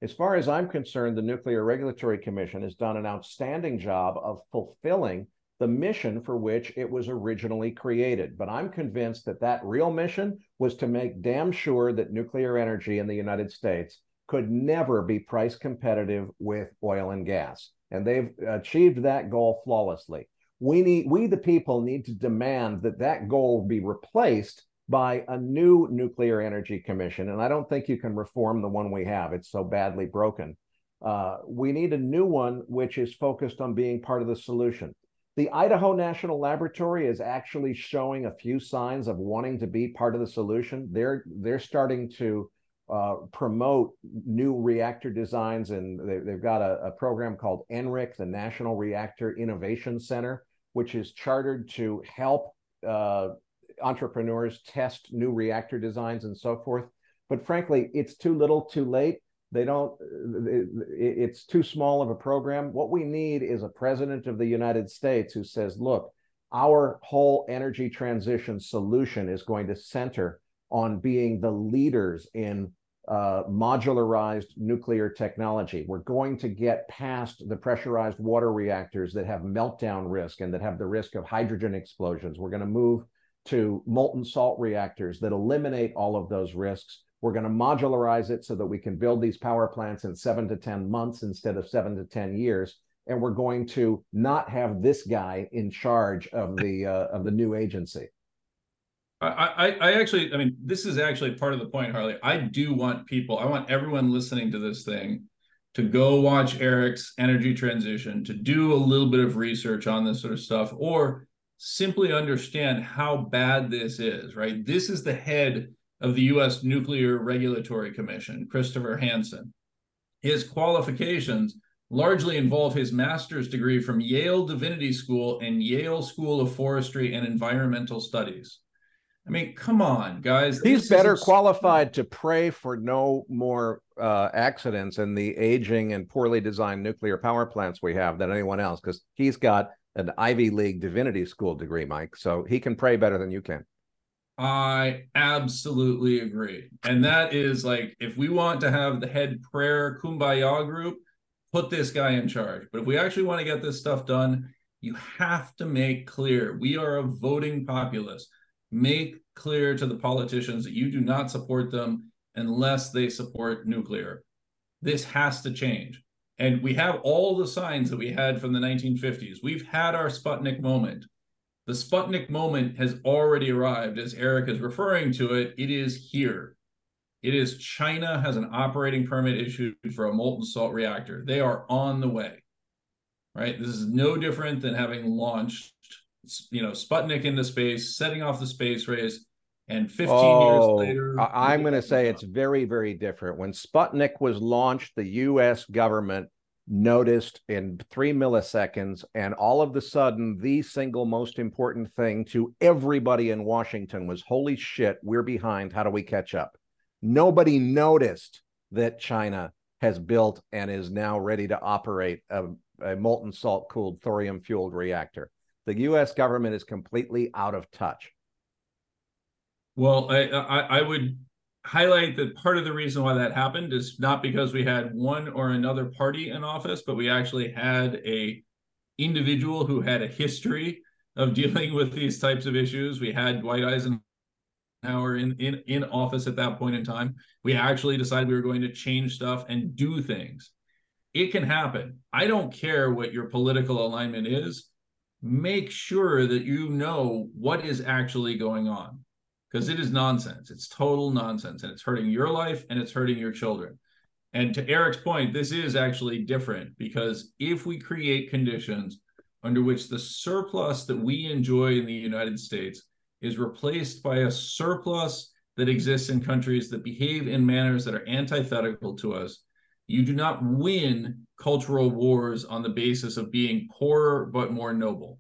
As far as I'm concerned, the Nuclear Regulatory Commission has done an outstanding job of fulfilling the mission for which it was originally created. But I'm convinced that that real mission was to make damn sure that nuclear energy in the United States could never be price competitive with oil and gas. And they've achieved that goal flawlessly. We need we the people need to demand that that goal be replaced by a new nuclear energy commission and I don't think you can reform the one we have. It's so badly broken. Uh, we need a new one which is focused on being part of the solution. The Idaho National Laboratory is actually showing a few signs of wanting to be part of the solution. They're they're starting to uh, promote new reactor designs, and they, have got a, a, program called NRIC, the National Reactor Innovation Center, which is chartered to help uh, entrepreneurs test new reactor designs and so forth. But frankly, it's too little, too late they don't it's too small of a program what we need is a president of the united states who says look our whole energy transition solution is going to center on being the leaders in uh, modularized nuclear technology. We're going to get past the pressurized water reactors that have meltdown risk and that have the risk of hydrogen explosions. We're going to move to molten salt reactors that eliminate all of those risks. We're going to modularize it so that we can build these power plants in seven to 10 months instead of seven to 10 years. And we're going to not have this guy in charge of the uh, of the new agency. I, I, I actually, I mean, this is actually part of the point, Harley. I do want people, I want everyone listening to this thing to go watch Erik's energy transition, to do a little bit of research on this sort of stuff, or simply understand how bad this is, right? This is the head of the U.S. Nuclear Regulatory Commission, Christopher Hanson. His qualifications largely involve his master's degree from Yale Divinity School and Yale School of Forestry and Environmental Studies. I mean, come on, guys. He's better qualified to pray for no more uh, accidents in the aging and poorly designed nuclear power plants we have than anyone else because he's got an Ivy League divinity school degree, Mike. So he can pray better than you can. I absolutely agree. And that is like, if we want to have the head prayer kumbaya group, put this guy in charge. But if we actually want to get this stuff done, you have to make clear we are a voting populace. Make clear to the politicians that you do not support them unless they support nuclear. This has to change. And we have all the signs that we had from the 1950s. We've had our Sputnik moment. The Sputnik moment has already arrived, as Erik is referring to it. It is here. It is China has an operating permit issued for a molten salt reactor. They are on the way. Right? This is no different than having launched, you know, Sputnik into space, setting off the space race, and 15 oh, years later. I'm going to say it's very, very different. When Sputnik was launched, the US government noticed in three milliseconds, and all of the sudden, the single most important thing to everybody in Washington was holy shit, we're behind. How do we catch up? Nobody noticed that China has built and is now ready to operate a, a molten salt cooled thorium fueled reactor. The US government is completely out of touch. Well, I, I, I would highlight that part of the reason why that happened is not because we had one or another party in office, but we actually had a individual who had a history of dealing with these types of issues. We had Dwight Eisenhower in, in in office at that point in time. We actually decided we were going to change stuff and do things. It can happen. I don't care what your political alignment is. Make sure that you know what is actually going on because it is nonsense. It's total nonsense and it's hurting your life and it's hurting your children. And to Erik's point, this is actually different because if we create conditions under which the surplus that we enjoy in the United States is replaced by a surplus that exists in countries that behave in manners that are antithetical to us. You do not win cultural wars on the basis of being poorer but more noble.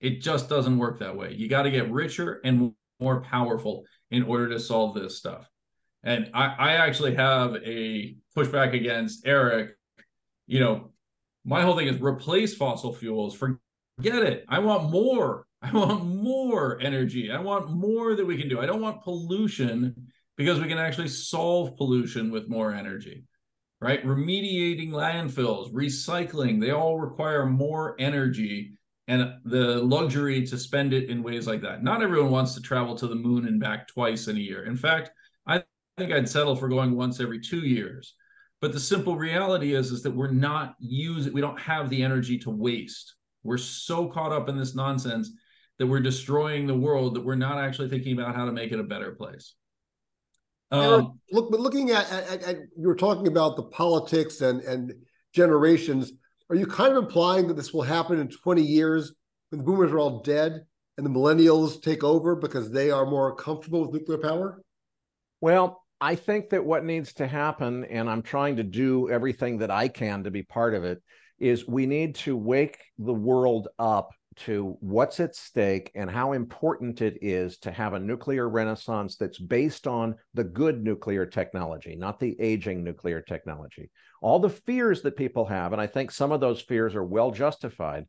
It just doesn't work that way. You got to get richer and more powerful in order to solve this stuff. And I, I actually have a pushback against Erik. You know, my whole thing is replace fossil fuels. Forget it. I want more. I want more energy. I want more that we can do. I don't want pollution because we can actually solve pollution with more energy, right? Remediating landfills, recycling, they all require more energy and the luxury to spend it in ways like that. Not everyone wants to travel to the moon and back twice in a year. In fact, I think I'd settle for going once every two years. But the simple reality is, is that we're not using, we don't have the energy to waste. We're so caught up in this nonsense that we're destroying the world that we're not actually thinking about how to make it a better place. Um, look, but looking at, at, at, you were talking about the politics and and generations. Are you kind of implying that this will happen in 20 years when the boomers are all dead and the millennials take over because they are more comfortable with nuclear power? Well, I think that what needs to happen, and I'm trying to do everything that I can to be part of it, is we need to wake the world up to what's at stake and how important it is to have a nuclear renaissance that's based on the good nuclear technology, not the aging nuclear technology. All the fears that people have, and I think some of those fears are well justified,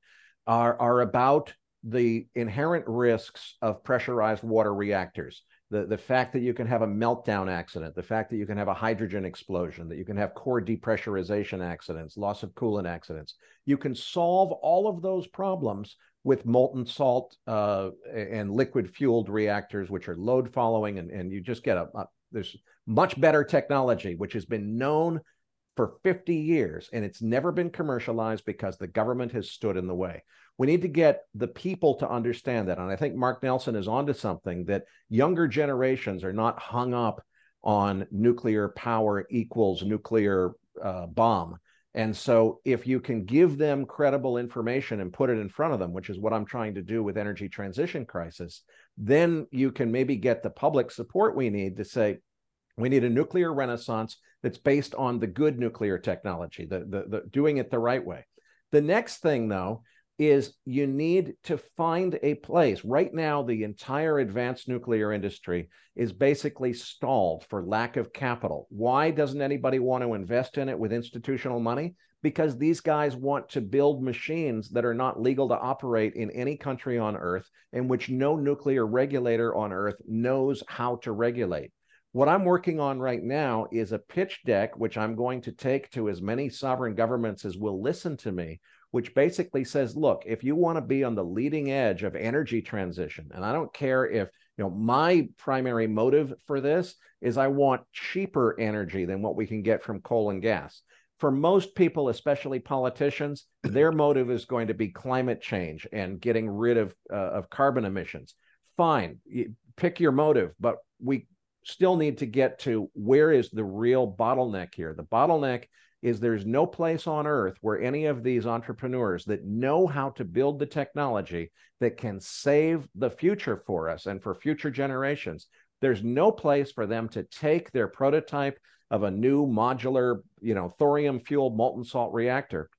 are, are about the inherent risks of pressurized water reactors. The, the fact that you can have a meltdown accident, the fact that you can have a hydrogen explosion, that you can have core depressurization accidents, loss of coolant accidents. You can solve all of those problems with molten salt uh, and liquid fueled reactors, which are load following, and, and you just get a, a there's much better technology, which has been known for 50 years, and it's never been commercialized because the government has stood in the way. We need to get the people to understand that. And I think Mark Nelson is onto something that younger generations are not hung up on nuclear power equals nuclear uh, bomb. And so, if you can give them credible information and put it in front of them, which is what I'm trying to do with energy transition crisis, then you can maybe get the public support we need to say, we need a nuclear renaissance that's based on the good nuclear technology, the, the, the doing it the right way. The next thing, though, is you need to find a place. Right now, the entire advanced nuclear industry is basically stalled for lack of capital. Why doesn't anybody want to invest in it with institutional money? Because these guys want to build machines that are not legal to operate in any country on earth, in which no nuclear regulator on earth knows how to regulate. What I'm working on right now is a pitch deck, which I'm going to take to as many sovereign governments as will listen to me, which basically says, look, if you want to be on the leading edge of energy transition, and I don't care if, you know, my primary motive for this is I want cheaper energy than what we can get from coal and gas. For most people, especially politicians, their motive is going to be climate change and getting rid of, uh, of carbon emissions. Fine, pick your motive, but we still need to get to where is the real bottleneck here. The bottleneck is there's no place on earth where any of these entrepreneurs that know how to build the technology that can save the future for us and for future generations there's no place for them to take their prototype of a new modular you know thorium fueled molten salt reactor.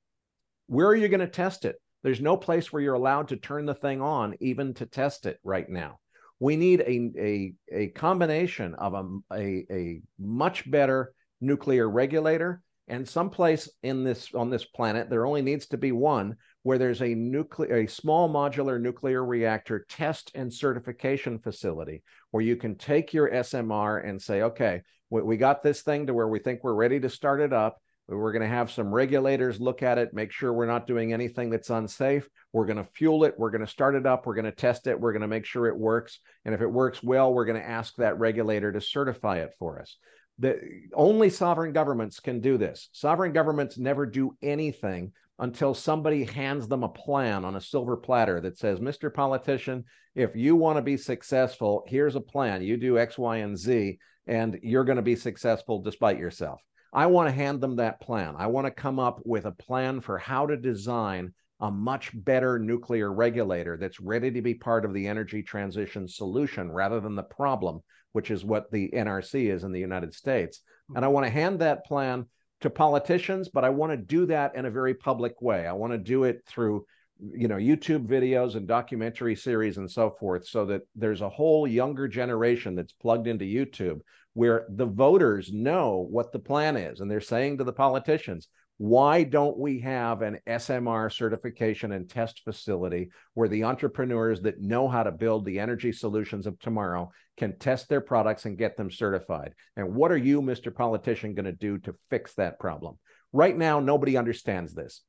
Where are you going to test it? There's no place where you're allowed to turn the thing on even to test it right now. We need a, a, a combination of a, a, a much better nuclear regulator and someplace in this on this planet there only needs to be one where there's a nuclear a small modular nuclear reactor test and certification facility where you can take your smr and say okay we, we got this thing to where we think we're ready to start it up. We're going to have some regulators look at it make sure we're not doing anything that's unsafe. We're going to fuel it. We're going to start it up. We're going to test it. We're going to make sure it works. And if it works well we're going to ask that regulator to certify it for us the only sovereign governments can do this. Sovereign governments never do anything until somebody hands them a plan on a silver platter that says, Mr. Politician, if you want to be successful, here's a plan. You do X, Y, and Z, and you're going to be successful despite yourself. I want to hand them that plan. I want to come up with a plan for how to design a much better nuclear regulator that's ready to be part of the energy transition solution rather than the problem which is what the NRC is in the United States. And I mm-hmm. want to hand that plan to politicians, but I want to do that in a very public way. I want to do it through you know YouTube videos and documentary series and so forth so that there's a whole younger generation that's plugged into YouTube where the voters know what the plan is and they're saying to the politicians why don't we have an SMR certification and test facility where the entrepreneurs that know how to build the energy solutions of tomorrow can test their products and get them certified? And what are you, Mr. Politician, going to do to fix that problem? Right now, nobody understands this.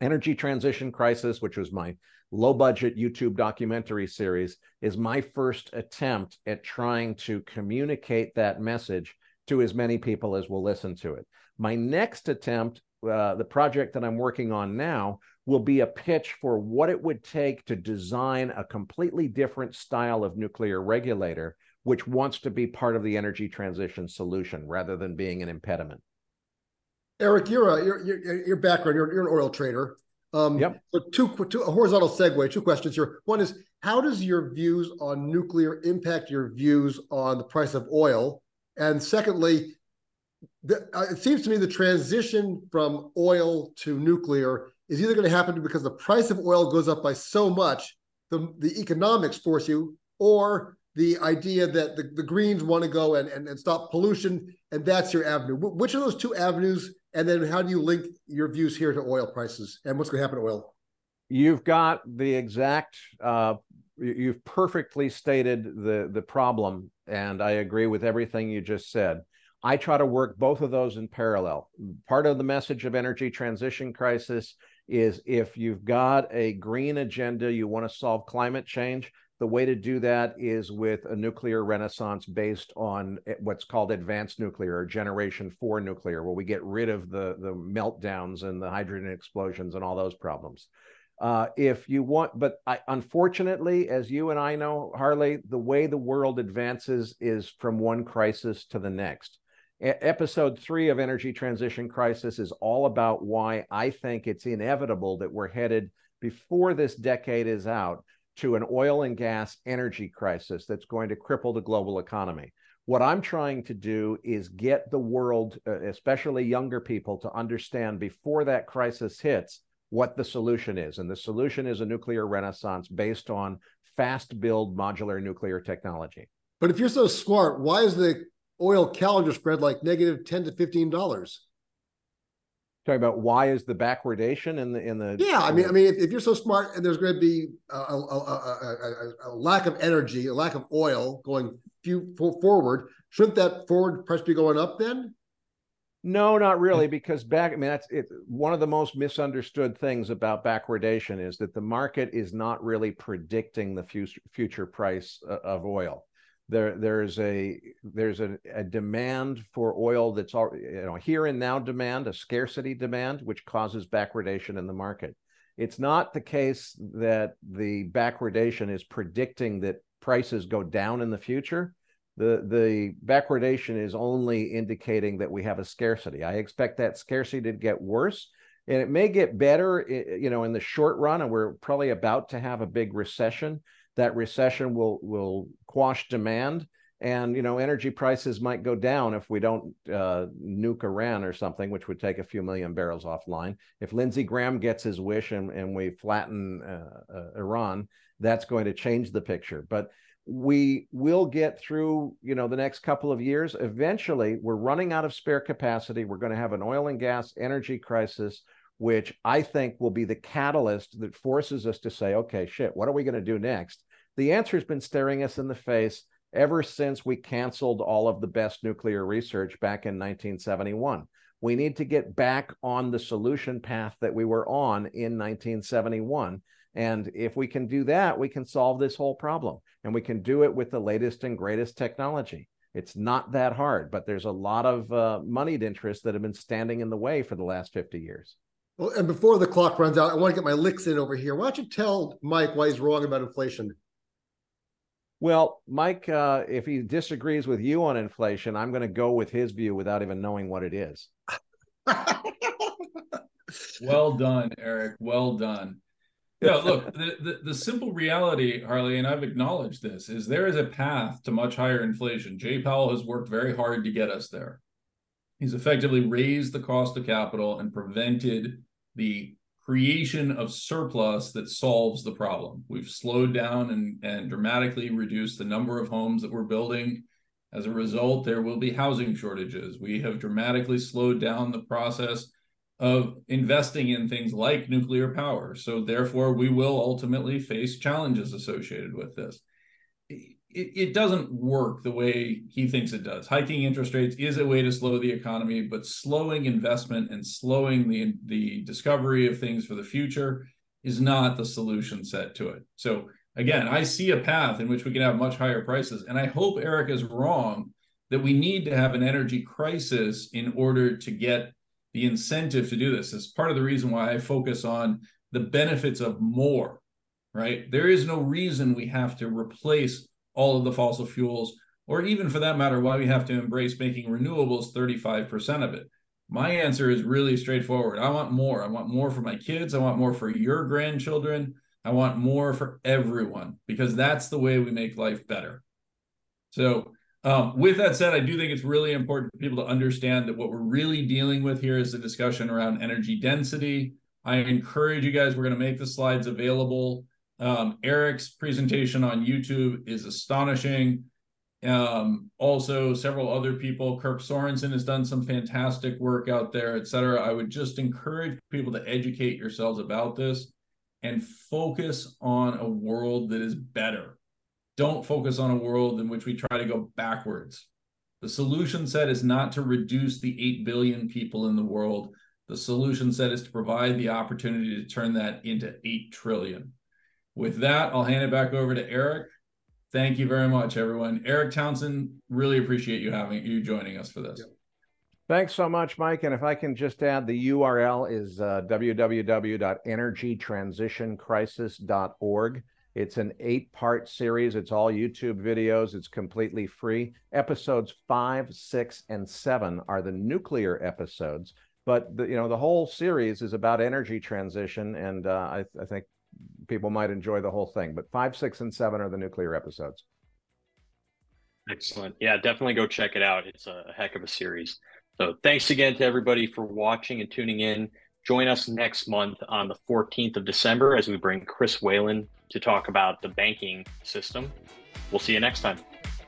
Energy Transition Crisis, which was my low budget YouTube documentary series, is my first attempt at trying to communicate that message to as many people as will listen to it. My next attempt uh, the project that I'm working on now will be a pitch for what it would take to design a completely different style of nuclear regulator, which wants to be part of the energy transition solution rather than being an impediment. Erik, you're a, your your background. You're, you're an oil trader. Um, yep. So two, two a horizontal segue. Two questions here. One is how does your views on nuclear impact your views on the price of oil? And secondly, the, uh, it seems to me the transition from oil to nuclear is either going to happen because the price of oil goes up by so much, the, the economics force you, or the idea that the, the Greens want to go and, and, and stop pollution, and that's your avenue. Which of those two avenues, and then how do you link your views here to oil prices and what's going to happen to oil? You've got the exact, uh, you've perfectly stated the, the problem, and I agree with everything you just said. I try to work both of those in parallel. Part of the message of energy transition crisis is if you've got a green agenda, you want to solve climate change, the way to do that is with a nuclear renaissance based on what's called advanced nuclear or generation four nuclear, where we get rid of the, the meltdowns and the hydrogen explosions and all those problems. Uh, if you want, but I, unfortunately, as you and I know, Harley, the way the world advances is from one crisis to the next episode three of Energy Transition Crisis is all about why I think it's inevitable that we're headed before this decade is out to an oil and gas energy crisis that's going to cripple the global economy. What I'm trying to do is get the world, especially younger people, to understand before that crisis hits what the solution is. And the solution is a nuclear renaissance based on fast build modular nuclear technology. But if you're so smart, why is the oil calendar spread like negative 10 to 15 dollars? Talking about why is the backwardation in the in the yeah i mean i mean if, if you're so smart and there's going to be a, a, a, a, lack of energy a lack of oil going few, forward shouldn't that forward price be going up then no, not really, because back. I mean, that's it. One of the most misunderstood things about backwardation is that the market is not really predicting the future future price uh, of oil. There, there's a there's a, a demand for oil that's all you know here and now demand, a scarcity demand, which causes backwardation in the market. It's not the case that the backwardation is predicting that prices go down in the future the the backwardation is only indicating that we have a scarcity. I expect that scarcity to get worse, and it may get better, you know, in the short run. And we're probably about to have a big recession. That recession will will quash demand, and you know, energy prices might go down if we don't uh, nuke Iran or something, which would take a few million barrels offline. If Lindsey Graham gets his wish and and we flatten uh, uh, Iran, that's going to change the picture. But we will get through you know the next couple of years eventually we're running out of spare capacity we're going to have an oil and gas energy crisis which i think will be the catalyst that forces us to say okay shit what are we going to do next the answer has been staring us in the face ever since we canceled all of the best nuclear research back in 1971 we need to get back on the solution path that we were on in 1971 and if we can do that, we can solve this whole problem. And we can do it with the latest and greatest technology. It's not that hard, but there's a lot of uh, moneyed interests that have been standing in the way for the last 50 years. Well, and before the clock runs out, I want to get my licks in over here. Why don't you tell Mike why he's wrong about inflation? Well, Mike, uh, if he disagrees with you on inflation, I'm going to go with his view without even knowing what it is. well done, Erik. Well done. Yeah, look, the, the, the, simple reality, Harley, and I've acknowledged this, is there is a path to much higher inflation. Jay Powell has worked very hard to get us there. He's effectively raised the cost of capital and prevented the creation of surplus that solves the problem. We've slowed down and, and dramatically reduced the number of homes that we're building. As a result, there will be housing shortages. We have dramatically slowed down the process of investing in things like nuclear power. So, therefore, we will ultimately face challenges associated with this. It, it, doesn't work the way he thinks it does. Hiking interest rates is a way to slow the economy, but slowing investment and slowing the, the discovery of things for the future is not the solution set to it. So, again, I see a path in which we can have much higher prices. And I hope Erik is wrong that we need to have an energy crisis in order to get the incentive to do this is part of the reason why I focus on the benefits of more, right? There is no reason we have to replace all of the fossil fuels, or even for that matter, why we have to embrace making renewables 35% of it. My answer is really straightforward. I want more. I want more for my kids. I want more for your grandchildren. I want more for everyone because that's the way we make life better. So um, with that said, I do think it's really important for people to understand that what we're really dealing with here is a discussion around energy density. I encourage you guys, we're going to make the slides available. Um, Erik's presentation on YouTube is astonishing. Um, also, several other people, Kirk Sorensen has done some fantastic work out there, et cetera. I would just encourage people to educate yourselves about this and focus on a world that is better don't focus on a world in which we try to go backwards. The solution set is not to reduce the 8 billion people in the world. The solution set is to provide the opportunity to turn that into 8 trillion. With that, I'll hand it back over to Erik. Thank you very much, everyone. Erik Townsend, really appreciate you having you joining us for this. Thanks so much, Mike. And if I can just add, the URL is uh, www.energytransitioncrisis.org. It's an eight part series. It's all YouTube videos. It's completely free. Episodes five, six, and seven are the nuclear episodes. But the, you know the whole series is about energy transition, and uh, I, I think people might enjoy the whole thing. But five, six, and seven are the nuclear episodes. Excellent. Yeah, definitely go check it out. It's a heck of a series. So thanks again to everybody for watching and tuning in. Join us next month on the 14th of December as we bring Chris Whalen to talk about the banking system. We'll see you next time.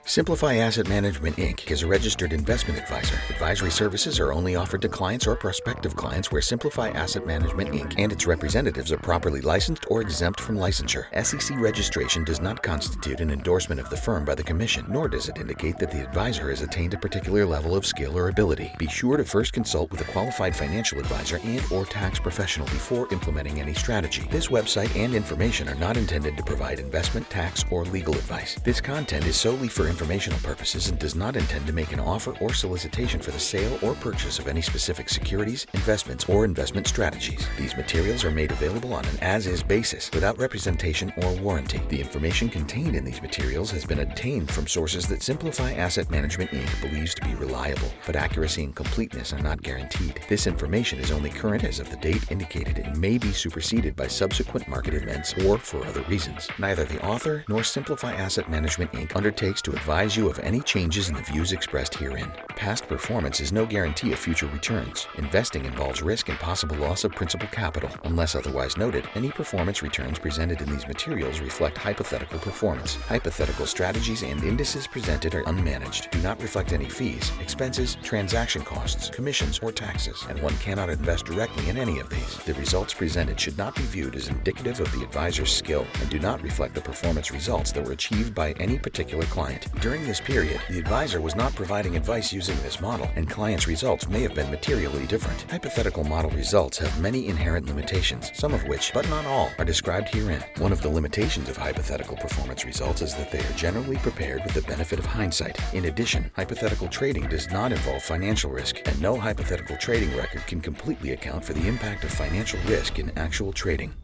Simplify Asset Management Inc. is a registered investment advisor. Advisory services are only offered to clients or prospective clients where Simplify Asset Management Inc. and its representatives are properly licensed or exempt from licensure. SEC registration does not constitute an endorsement of the firm by the Commission, nor does it indicate that the advisor has attained a particular level of skill or ability. Be sure to first consult with a qualified financial advisor and or tax professional before implementing any strategy. This website and information are not intended to provide investment, tax, or legal advice. This content is solely for informational purposes and does not intend to make an offer or solicitation for the sale or purchase of any specific securities, investments, or investment strategies. These materials are made available on an as is basis without representation or warranty. The information contained in these materials has been obtained from sources that Simplify Asset Management Inc. believes to be reliable, but accuracy and completeness are not guaranteed. This information is only current as of the date indicated and may be superseded by subsequent market events or for other reasons. Neither the author nor Simplify Asset Management Inc. undertakes to advise you of any changes in the views expressed herein. Past performance is no guarantee of future returns. Investing involves risk and possible loss of principal capital. Unless otherwise noted, any performance returns presented in these materials reflect hypothetical performance. Hypothetical strategies and indices presented are unmanaged, do not reflect any fees, expenses, transaction costs, commissions, or taxes, and one cannot invest directly in any of these. The results presented should not be viewed as indicative of the advisor's skill and do not reflect the performance results that were achieved by any particular client. During this period, the advisor was not providing advice using this model, and clients' results may have been materially different. Hypothetical model results have many inherent limitations, some of which, but not all, are described herein. One of the limitations of hypothetical performance results is that they are generally prepared with the benefit of hindsight. In addition, hypothetical trading does not involve financial risk, and no hypothetical trading record can completely account for the impact of financial risk in actual trading.